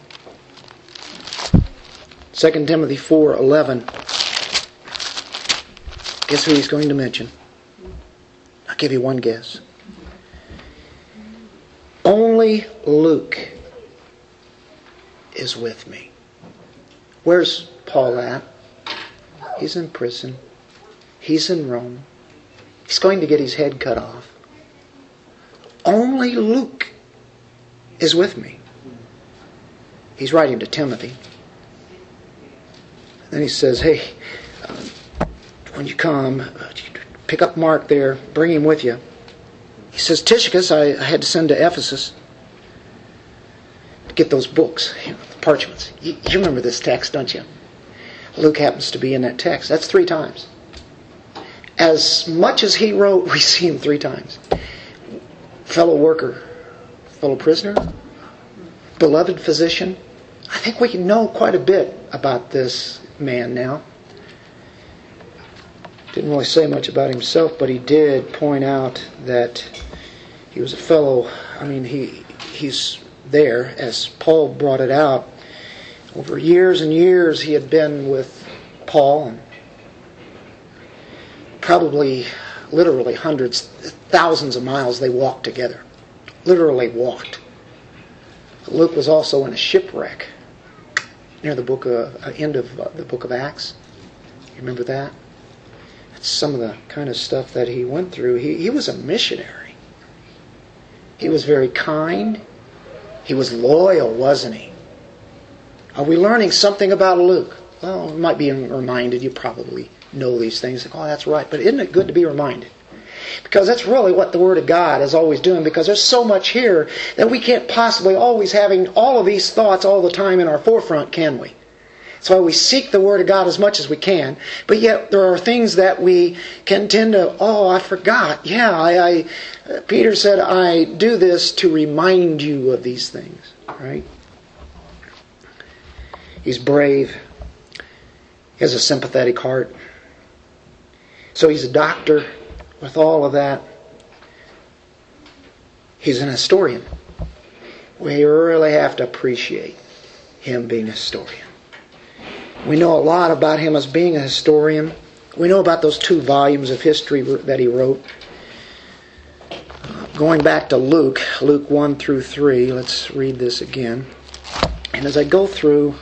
2 Timothy 4:11. Guess who he's going to mention? I'll give you one guess. Only Luke is with me. Where's Paul at? He's in prison. He's in Rome. He's going to get his head cut off. Only Luke is with me. He's writing to Timothy. Then he says, Hey, uh, when you come, uh, pick up Mark there, bring him with you. He says, Tychicus, I, I had to send to Ephesus to get those books the parchments. You, you remember this text, don't you? Luke happens to be in that text. That's three times. As much as he wrote, we see him three times. Fellow worker, fellow prisoner, beloved physician. I think we can know quite a bit about this man now. Didn't really say much about himself, but he did point out that he was a fellow. I mean, he he's there, as Paul brought it out. Over years and years, he had been with Paul, and probably, literally, hundreds, thousands of miles they walked together. Literally walked. Luke was also in a shipwreck near the book of uh, end of uh, the book of Acts. You remember that? That's some of the kind of stuff that he went through. He, he was a missionary. He was very kind. He was loyal, wasn't he? Are we learning something about Luke? Well, we might be reminded. You probably know these things. oh, that's right. But isn't it good to be reminded? Because that's really what the Word of God is always doing. Because there's so much here that we can't possibly always having all of these thoughts all the time in our forefront, can we? That's why we seek the Word of God as much as we can. But yet there are things that we can tend to, oh, I forgot. Yeah, I, I uh, Peter said, I do this to remind you of these things, right? He's brave. He has a sympathetic heart. So he's a doctor with all of that. He's an historian. We really have to appreciate him being a historian. We know a lot about him as being a historian. We know about those two volumes of history that he wrote uh, going back to Luke, Luke 1 through 3, let's read this again. And as I go through,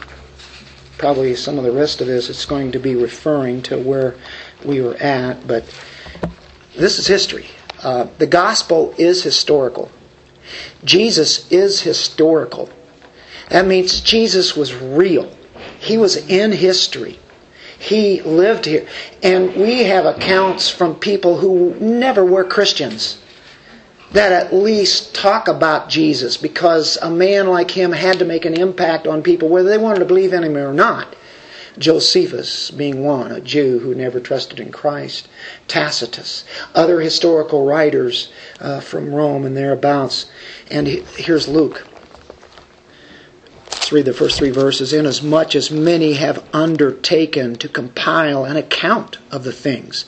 probably some of the rest of this, it's going to be referring to where we were at, but this is history. Uh, the gospel is historical. Jesus is historical. That means Jesus was real. He was in history. He lived here. And we have accounts from people who never were Christians that at least talk about Jesus because a man like him had to make an impact on people whether they wanted to believe in him or not. Josephus being one, a Jew who never trusted in Christ. Tacitus, other historical writers uh, from Rome and thereabouts. And here's Luke. Let's read the first three verses. Inasmuch as many have undertaken to compile an account of the things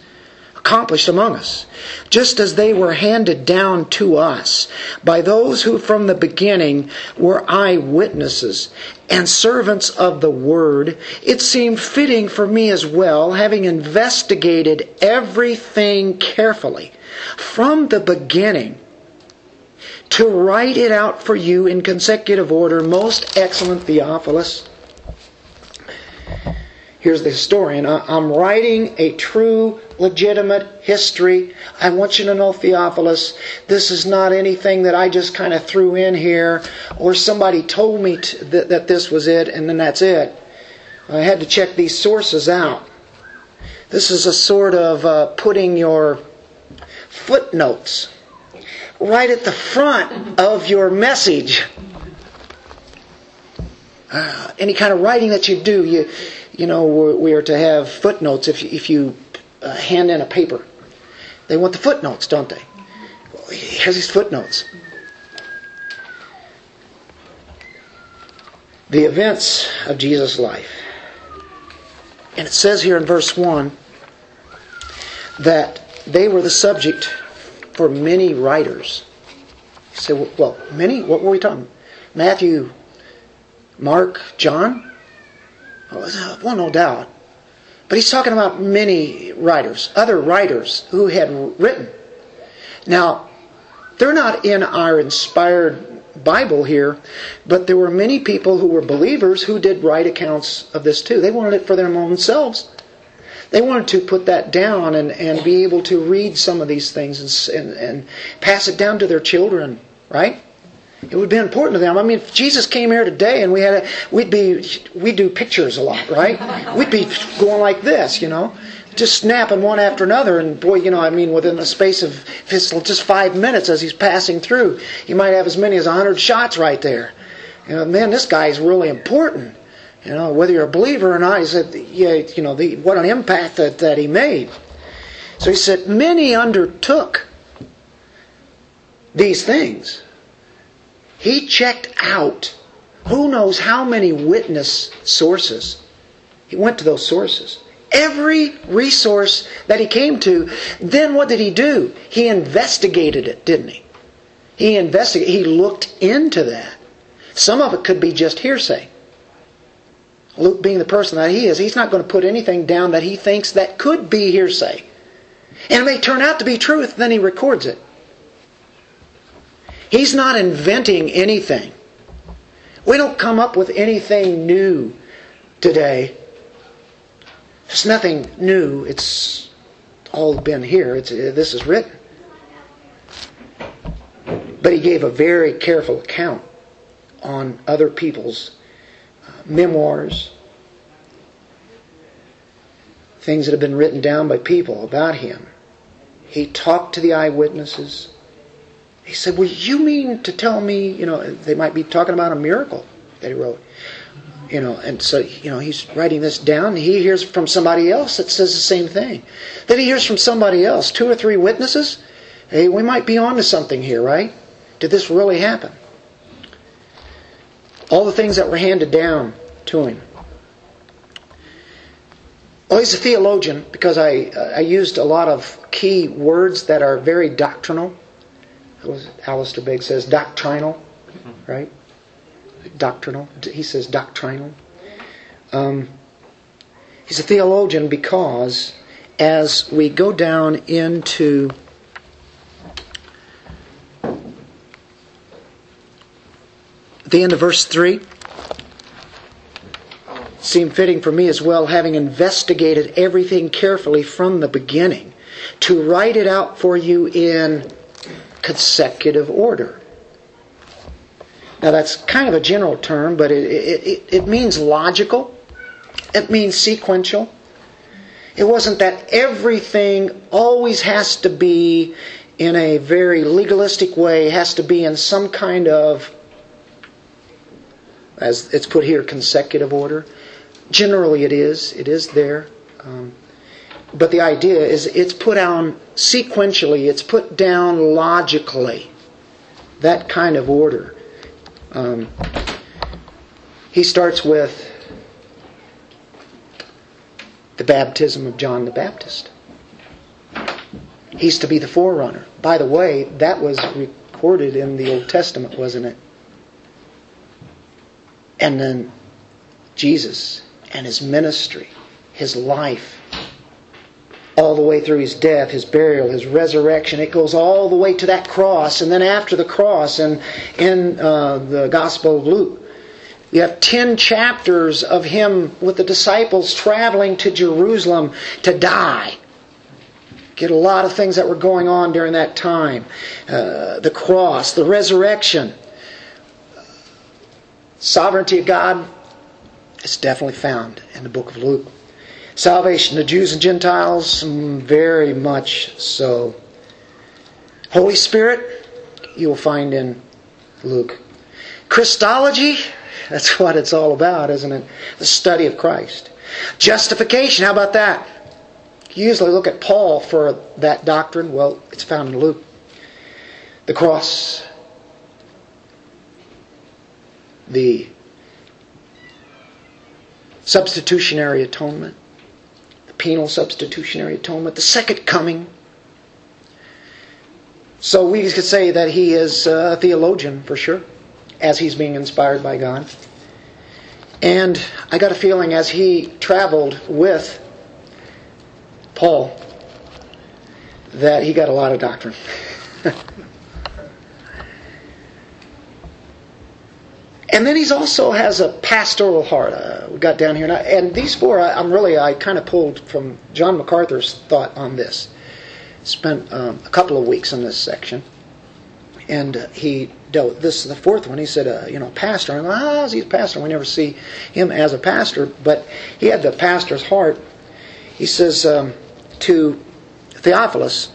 accomplished among us, just as they were handed down to us by those who from the beginning were eyewitnesses and servants of the word, it seemed fitting for me as well, having investigated everything carefully from the beginning, to write it out for you in consecutive order, most excellent Theophilus Here's the historian. I'm writing a true, legitimate history. I want you to know, Theophilus, this is not anything that I just kind of threw in here or somebody told me to, that, that this was it and then that's it. I had to check these sources out. This is a sort of uh, putting your footnotes right at the front of your message. Uh, any kind of writing that you do, you you know, we are to have footnotes if you, if you uh, hand in a paper. They want the footnotes, don't they? Here's these footnotes. The events of Jesus' life. And it says here in verse 1 that they were the subject for many writers. You say, well, many? What were we talking? Matthew, Mark, John? Well, no doubt. But he's talking about many writers, other writers who had written. Now, they're not in our inspired Bible here, but there were many people who were believers who did write accounts of this too. They wanted it for their own selves. They wanted to put that down and, and be able to read some of these things and, and, and pass it down to their children, right? It would be important to them. I mean, if Jesus came here today and we had a, we'd be, we do pictures a lot, right? We'd be going like this, you know, just snapping one after another. And boy, you know, I mean, within the space of just five minutes as he's passing through, he might have as many as a hundred shots right there. You know, man, this guy is really important. You know, whether you're a believer or not, he said, yeah, you know, the, what an impact that, that he made. So he said, many undertook these things. He checked out who knows how many witness sources. He went to those sources. Every resource that he came to, then what did he do? He investigated it, didn't he? He investigated, he looked into that. Some of it could be just hearsay. Luke being the person that he is, he's not going to put anything down that he thinks that could be hearsay. And it may turn out to be truth, then he records it. He's not inventing anything. We don't come up with anything new today. There's nothing new. It's all been here. It's, this is written. But he gave a very careful account on other people's uh, memoirs, things that have been written down by people about him. He talked to the eyewitnesses. He said, Well, you mean to tell me, you know, they might be talking about a miracle that he wrote. You know, and so, you know, he's writing this down. He hears from somebody else that says the same thing. Then he hears from somebody else, two or three witnesses. Hey, we might be on to something here, right? Did this really happen? All the things that were handed down to him. Well, he's a theologian because I, uh, I used a lot of key words that are very doctrinal Alistair Begg says doctrinal, right? Doctrinal. He says doctrinal. Um, he's a theologian because as we go down into the end of verse 3, seemed fitting for me as well, having investigated everything carefully from the beginning, to write it out for you in consecutive order. Now, that's kind of a general term, but it, it, it, means logical, it means sequential. It wasn't that everything always has to be in a very legalistic way, has to be in some kind of, as it's put here, consecutive order. Generally, it is. It is there. Um, but the idea is it's put down sequentially, it's put down logically. That kind of order. Um, he starts with the baptism of John the Baptist. He's to be the forerunner. By the way, that was recorded in the Old Testament, wasn't it? And then Jesus and his ministry, his life, all the way through his death, his burial, his resurrection. It goes all the way to that cross, and then after the cross, and in uh, the Gospel of Luke, you have 10 chapters of him with the disciples traveling to Jerusalem to die. Get a lot of things that were going on during that time. Uh, the cross, the resurrection. Sovereignty of God is definitely found in the book of Luke. Salvation to Jews and Gentiles, very much so. Holy Spirit, you will find in Luke. Christology, that's what it's all about, isn't it? The study of Christ. Justification, how about that? You usually look at Paul for that doctrine. Well, it's found in Luke. The cross, the substitutionary atonement, penal substitutionary atonement, the second coming. So we could say that he is a theologian for sure, as he's being inspired by God. And I got a feeling as he traveled with Paul that he got a lot of doctrine. And then he's also has a pastoral heart. Uh, we got down here, and, I, and these four, I, am really I kind of pulled from John MacArthur's thought on this. Spent um, a couple of weeks in this section, and uh, he dealt. This is the fourth one. He said, uh, you know, pastor. I'm like, ah, he's a pastor. We never see him as a pastor, but he had the pastor's heart. He says um, to Theophilus,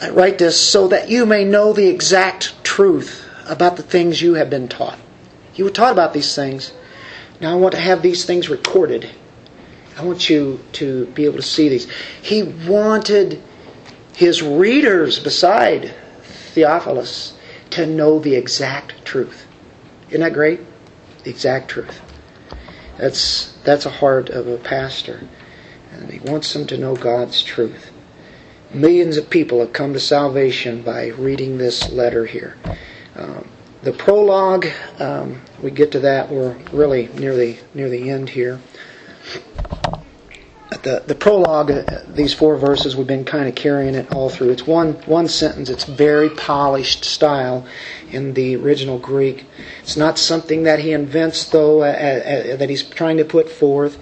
I write this so that you may know the exact truth about the things you have been taught you were taught about these things. Now I want to have these things recorded. I want you to be able to see these. He wanted his readers, beside Theophilus, to know the exact truth. Isn't that great? The exact truth. That's that's a heart of a pastor. And he wants them to know God's truth. Millions of people have come to salvation by reading this letter here. Um, the prologue, um, we get to that. We're really near the near the end here. the the prologue, these four verses, we've been kind of carrying it all through. It's one one sentence. It's very polished style in the original Greek. It's not something that he invents, though, uh, uh that he's trying to put forth.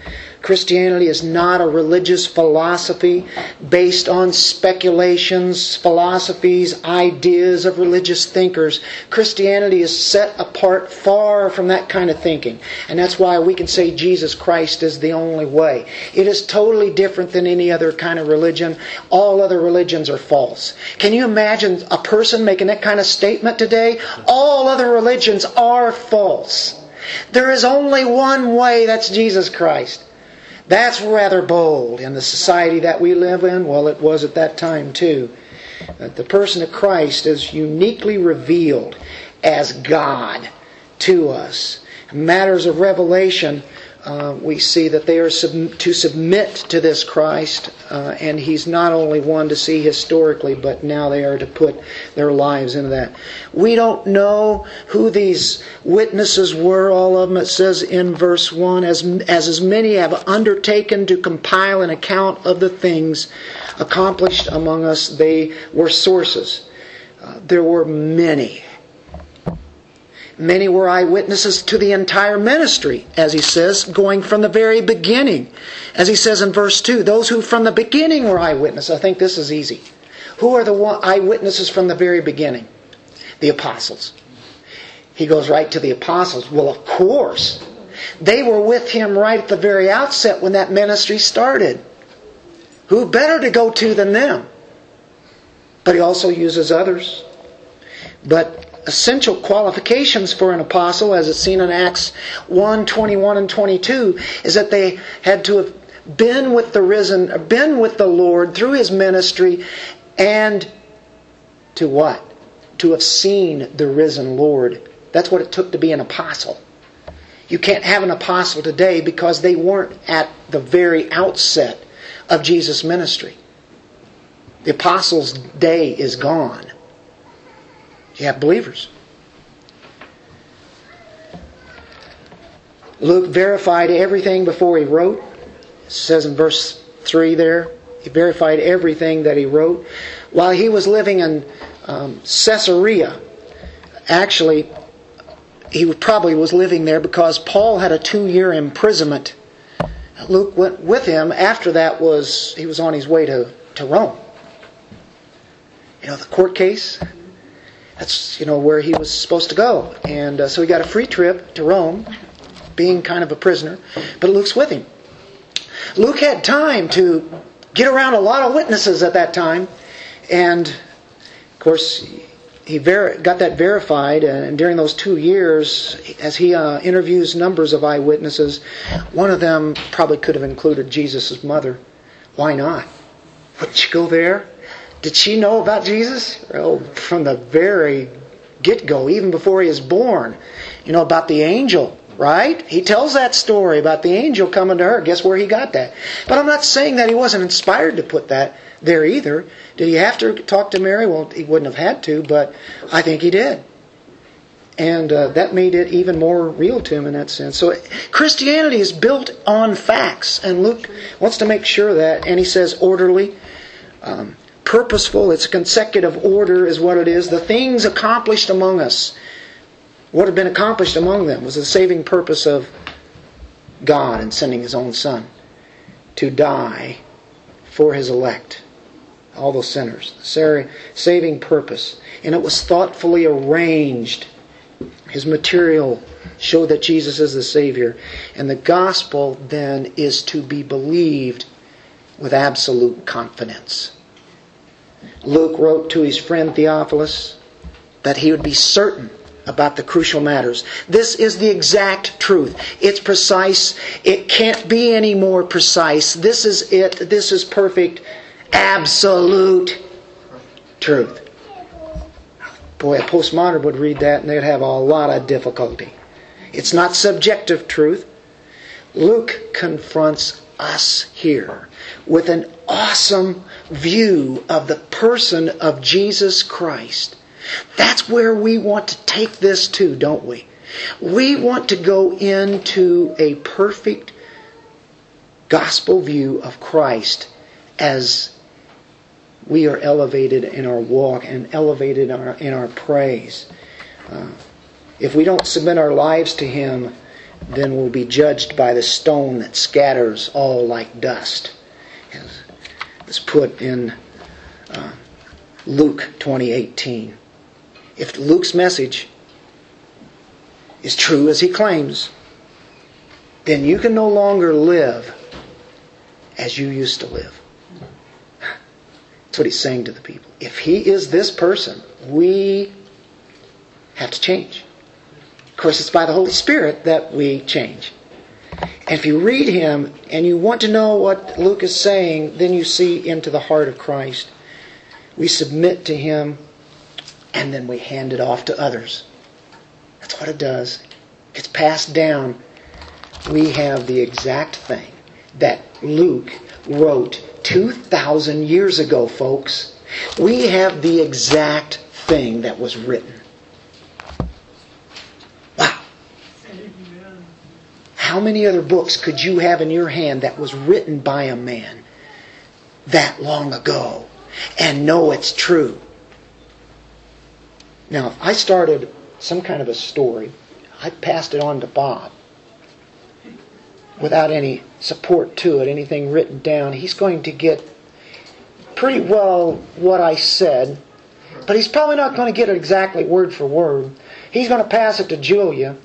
Christianity is not a religious philosophy based on speculations, philosophies, ideas of religious thinkers. Christianity is set apart far from that kind of thinking. And that's why we can say Jesus Christ is the only way. It is totally different than any other kind of religion. All other religions are false. Can you imagine a person making that kind of statement today? All other religions are false. There is only one way, that's Jesus Christ. That's rather bold in the society that we live in. Well, it was at that time too. That the person of Christ is uniquely revealed as God to us. Matters of revelation uh, we see that they are sub- to submit to this Christ, uh, and He's not only one to see historically, but now they are to put their lives into that. We don't know who these witnesses were, all of them. It says in verse 1 as, as as many have undertaken to compile an account of the things accomplished among us, they were sources. Uh, there were many Many were eyewitnesses to the entire ministry, as he says, going from the very beginning. As he says in verse 2, those who from the beginning were eyewitnesses. I think this is easy. Who are the eyewitnesses from the very beginning? The apostles. He goes right to the apostles. Well, of course. They were with him right at the very outset when that ministry started. Who better to go to than them? But he also uses others. But essential qualifications for an apostle, as it's seen in Acts 1 21 and 22, is that they had to have been with the risen, been with the Lord through his ministry, and to what? To have seen the risen Lord. That's what it took to be an apostle. You can't have an apostle today because they weren't at the very outset of Jesus' ministry. The apostles' day is gone. Have believers. Luke verified everything before he wrote. It says in verse 3 there, he verified everything that he wrote. While he was living in um, Caesarea, actually, he probably was living there because Paul had a two year imprisonment. Luke went with him. After that was he was on his way to, to Rome. You know the court case that's you know where he was supposed to go, and uh, so he got a free trip to Rome, being kind of a prisoner. But Luke's with him. Luke had time to get around a lot of witnesses at that time, and of course he ver- got that verified. And during those two years, as he uh, interviews numbers of eyewitnesses, one of them probably could have included Jesus' mother. Why not? Wouldn't you go there? Did she know about Jesus? Oh, from the very get go, even before he was born. You know, about the angel, right? He tells that story about the angel coming to her. Guess where he got that? But I'm not saying that he wasn't inspired to put that there either. Did he have to talk to Mary? Well, he wouldn't have had to, but I think he did. And uh, that made it even more real to him in that sense. So Christianity is built on facts, and Luke wants to make sure that, and he says orderly. Um, purposeful, it's a consecutive order, is what it is. The things accomplished among us, what had been accomplished among them was the saving purpose of God in sending His own Son to die for His elect, all those sinners. The saving purpose. And it was thoughtfully arranged. His material showed that Jesus is the Savior. And the gospel then is to be believed with absolute confidence. Luke wrote to his friend Theophilus that he would be certain about the crucial matters. This is the exact truth. It's precise. It can't be any more precise. This is it. This is perfect, absolute truth. Boy, a postmodern would read that and they'd have a lot of difficulty. It's not subjective truth. Luke confronts us here with an awesome view of the person of Jesus Christ. That's where we want to take this to, don't we? We want to go into a perfect gospel view of Christ as we are elevated in our walk and elevated in our, in our praise. Uh, if we don't submit our lives to Him, then we'll be judged by the stone that scatters all like dust. It's put in uh, Luke 2018. If Luke's message is true as he claims, then you can no longer live as you used to live. That's what he's saying to the people. If he is this person, we have to change. Of course, it's by the Holy Spirit that we change. If you read him and you want to know what Luke is saying, then you see into the heart of Christ. We submit to him and then we hand it off to others. That's what it does. It's passed down. We have the exact thing that Luke wrote 2,000 years ago, folks. We have the exact thing that was written. How many other books could you have in your hand that was written by a man that long ago and know it's true? Now, if I started some kind of a story, I passed it on to Bob without any support to it, anything written down, he's going to get pretty well what I said, but he's probably not going to get it exactly word for word. He's going to pass it to Julia.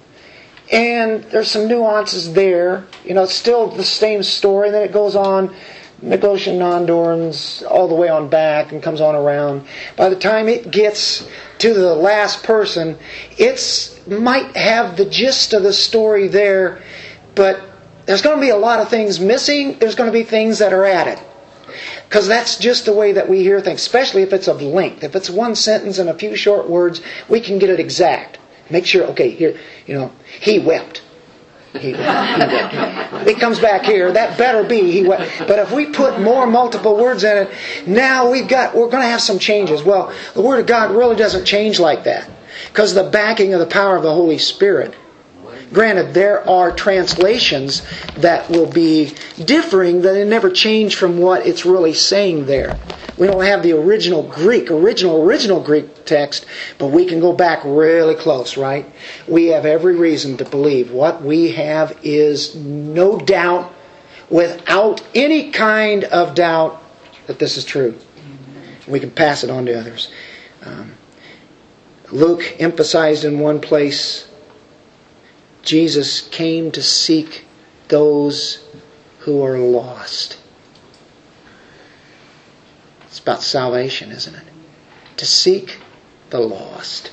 And there's some nuances there. You know, it's still the same story. And then it goes on, Negotiation non-dorms all the way on back and comes on around. By the time it gets to the last person, it's might have the gist of the story there, but there's going to be a lot of things missing. There's going to be things that are added. Because that's just the way that we hear things, especially if it's of length. If it's one sentence and a few short words, we can get it exact. Make sure, okay, here, you know, he wept. He, wept. It comes back here. That better be he wept. But if we put more multiple words in it, now we've got we're going to have some changes. Well, the Word of God really doesn't change like that because the backing of the power of the Holy Spirit Granted, there are translations that will be differing that they never change from what it's really saying there. We don't have the original Greek, original, original Greek text, but we can go back really close, right? We have every reason to believe what we have is no doubt, without any kind of doubt, that this is true. We can pass it on to others. Um, Luke emphasized in one place Jesus came to seek those who are lost. It's about salvation, isn't it? To seek the lost.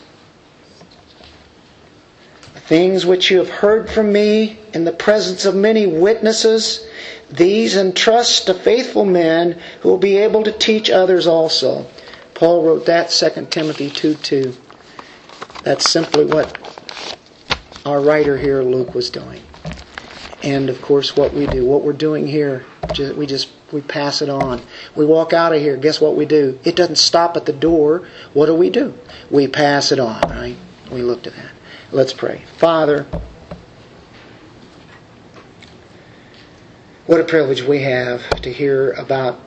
The things which you have heard from me in the presence of many witnesses, these entrust to faithful men who will be able to teach others also. Paul wrote that 2 Timothy 2 2. That's simply what our writer here, Luke, was doing. And of course, what we do, what we're doing here, we just we pass it on. We walk out of here. Guess what we do? It doesn't stop at the door. What do we do? We pass it on. Right? We looked at that. Let's pray. Father, what a privilege we have to hear about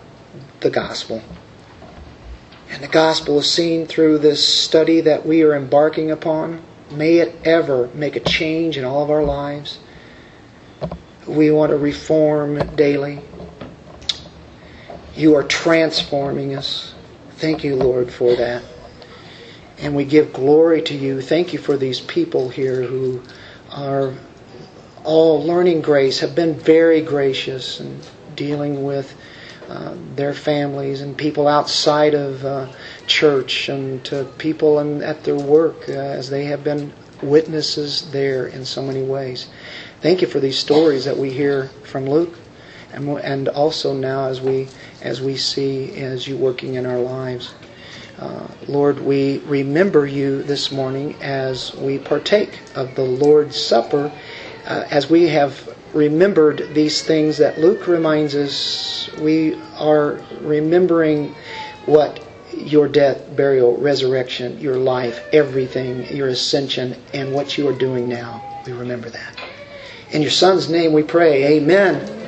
the gospel. And the gospel is seen through this study that we are embarking upon. May it ever make a change in all of our lives. We want to reform daily. You are transforming us. Thank you, Lord, for that. And we give glory to you. Thank you for these people here who are all learning grace, have been very gracious and dealing with uh, their families and people outside of uh, church and to people and at their work uh, as they have been witnesses there in so many ways. Thank you for these stories that we hear from Luke and, and also now as we as we see as you working in our lives. Uh, Lord, we remember you this morning as we partake of the Lord's Supper, uh, as we have remembered these things that Luke reminds us. We are remembering what your death, burial, resurrection, your life, everything, your ascension, and what you are doing now. We remember that. In your Son's name we pray. Amen.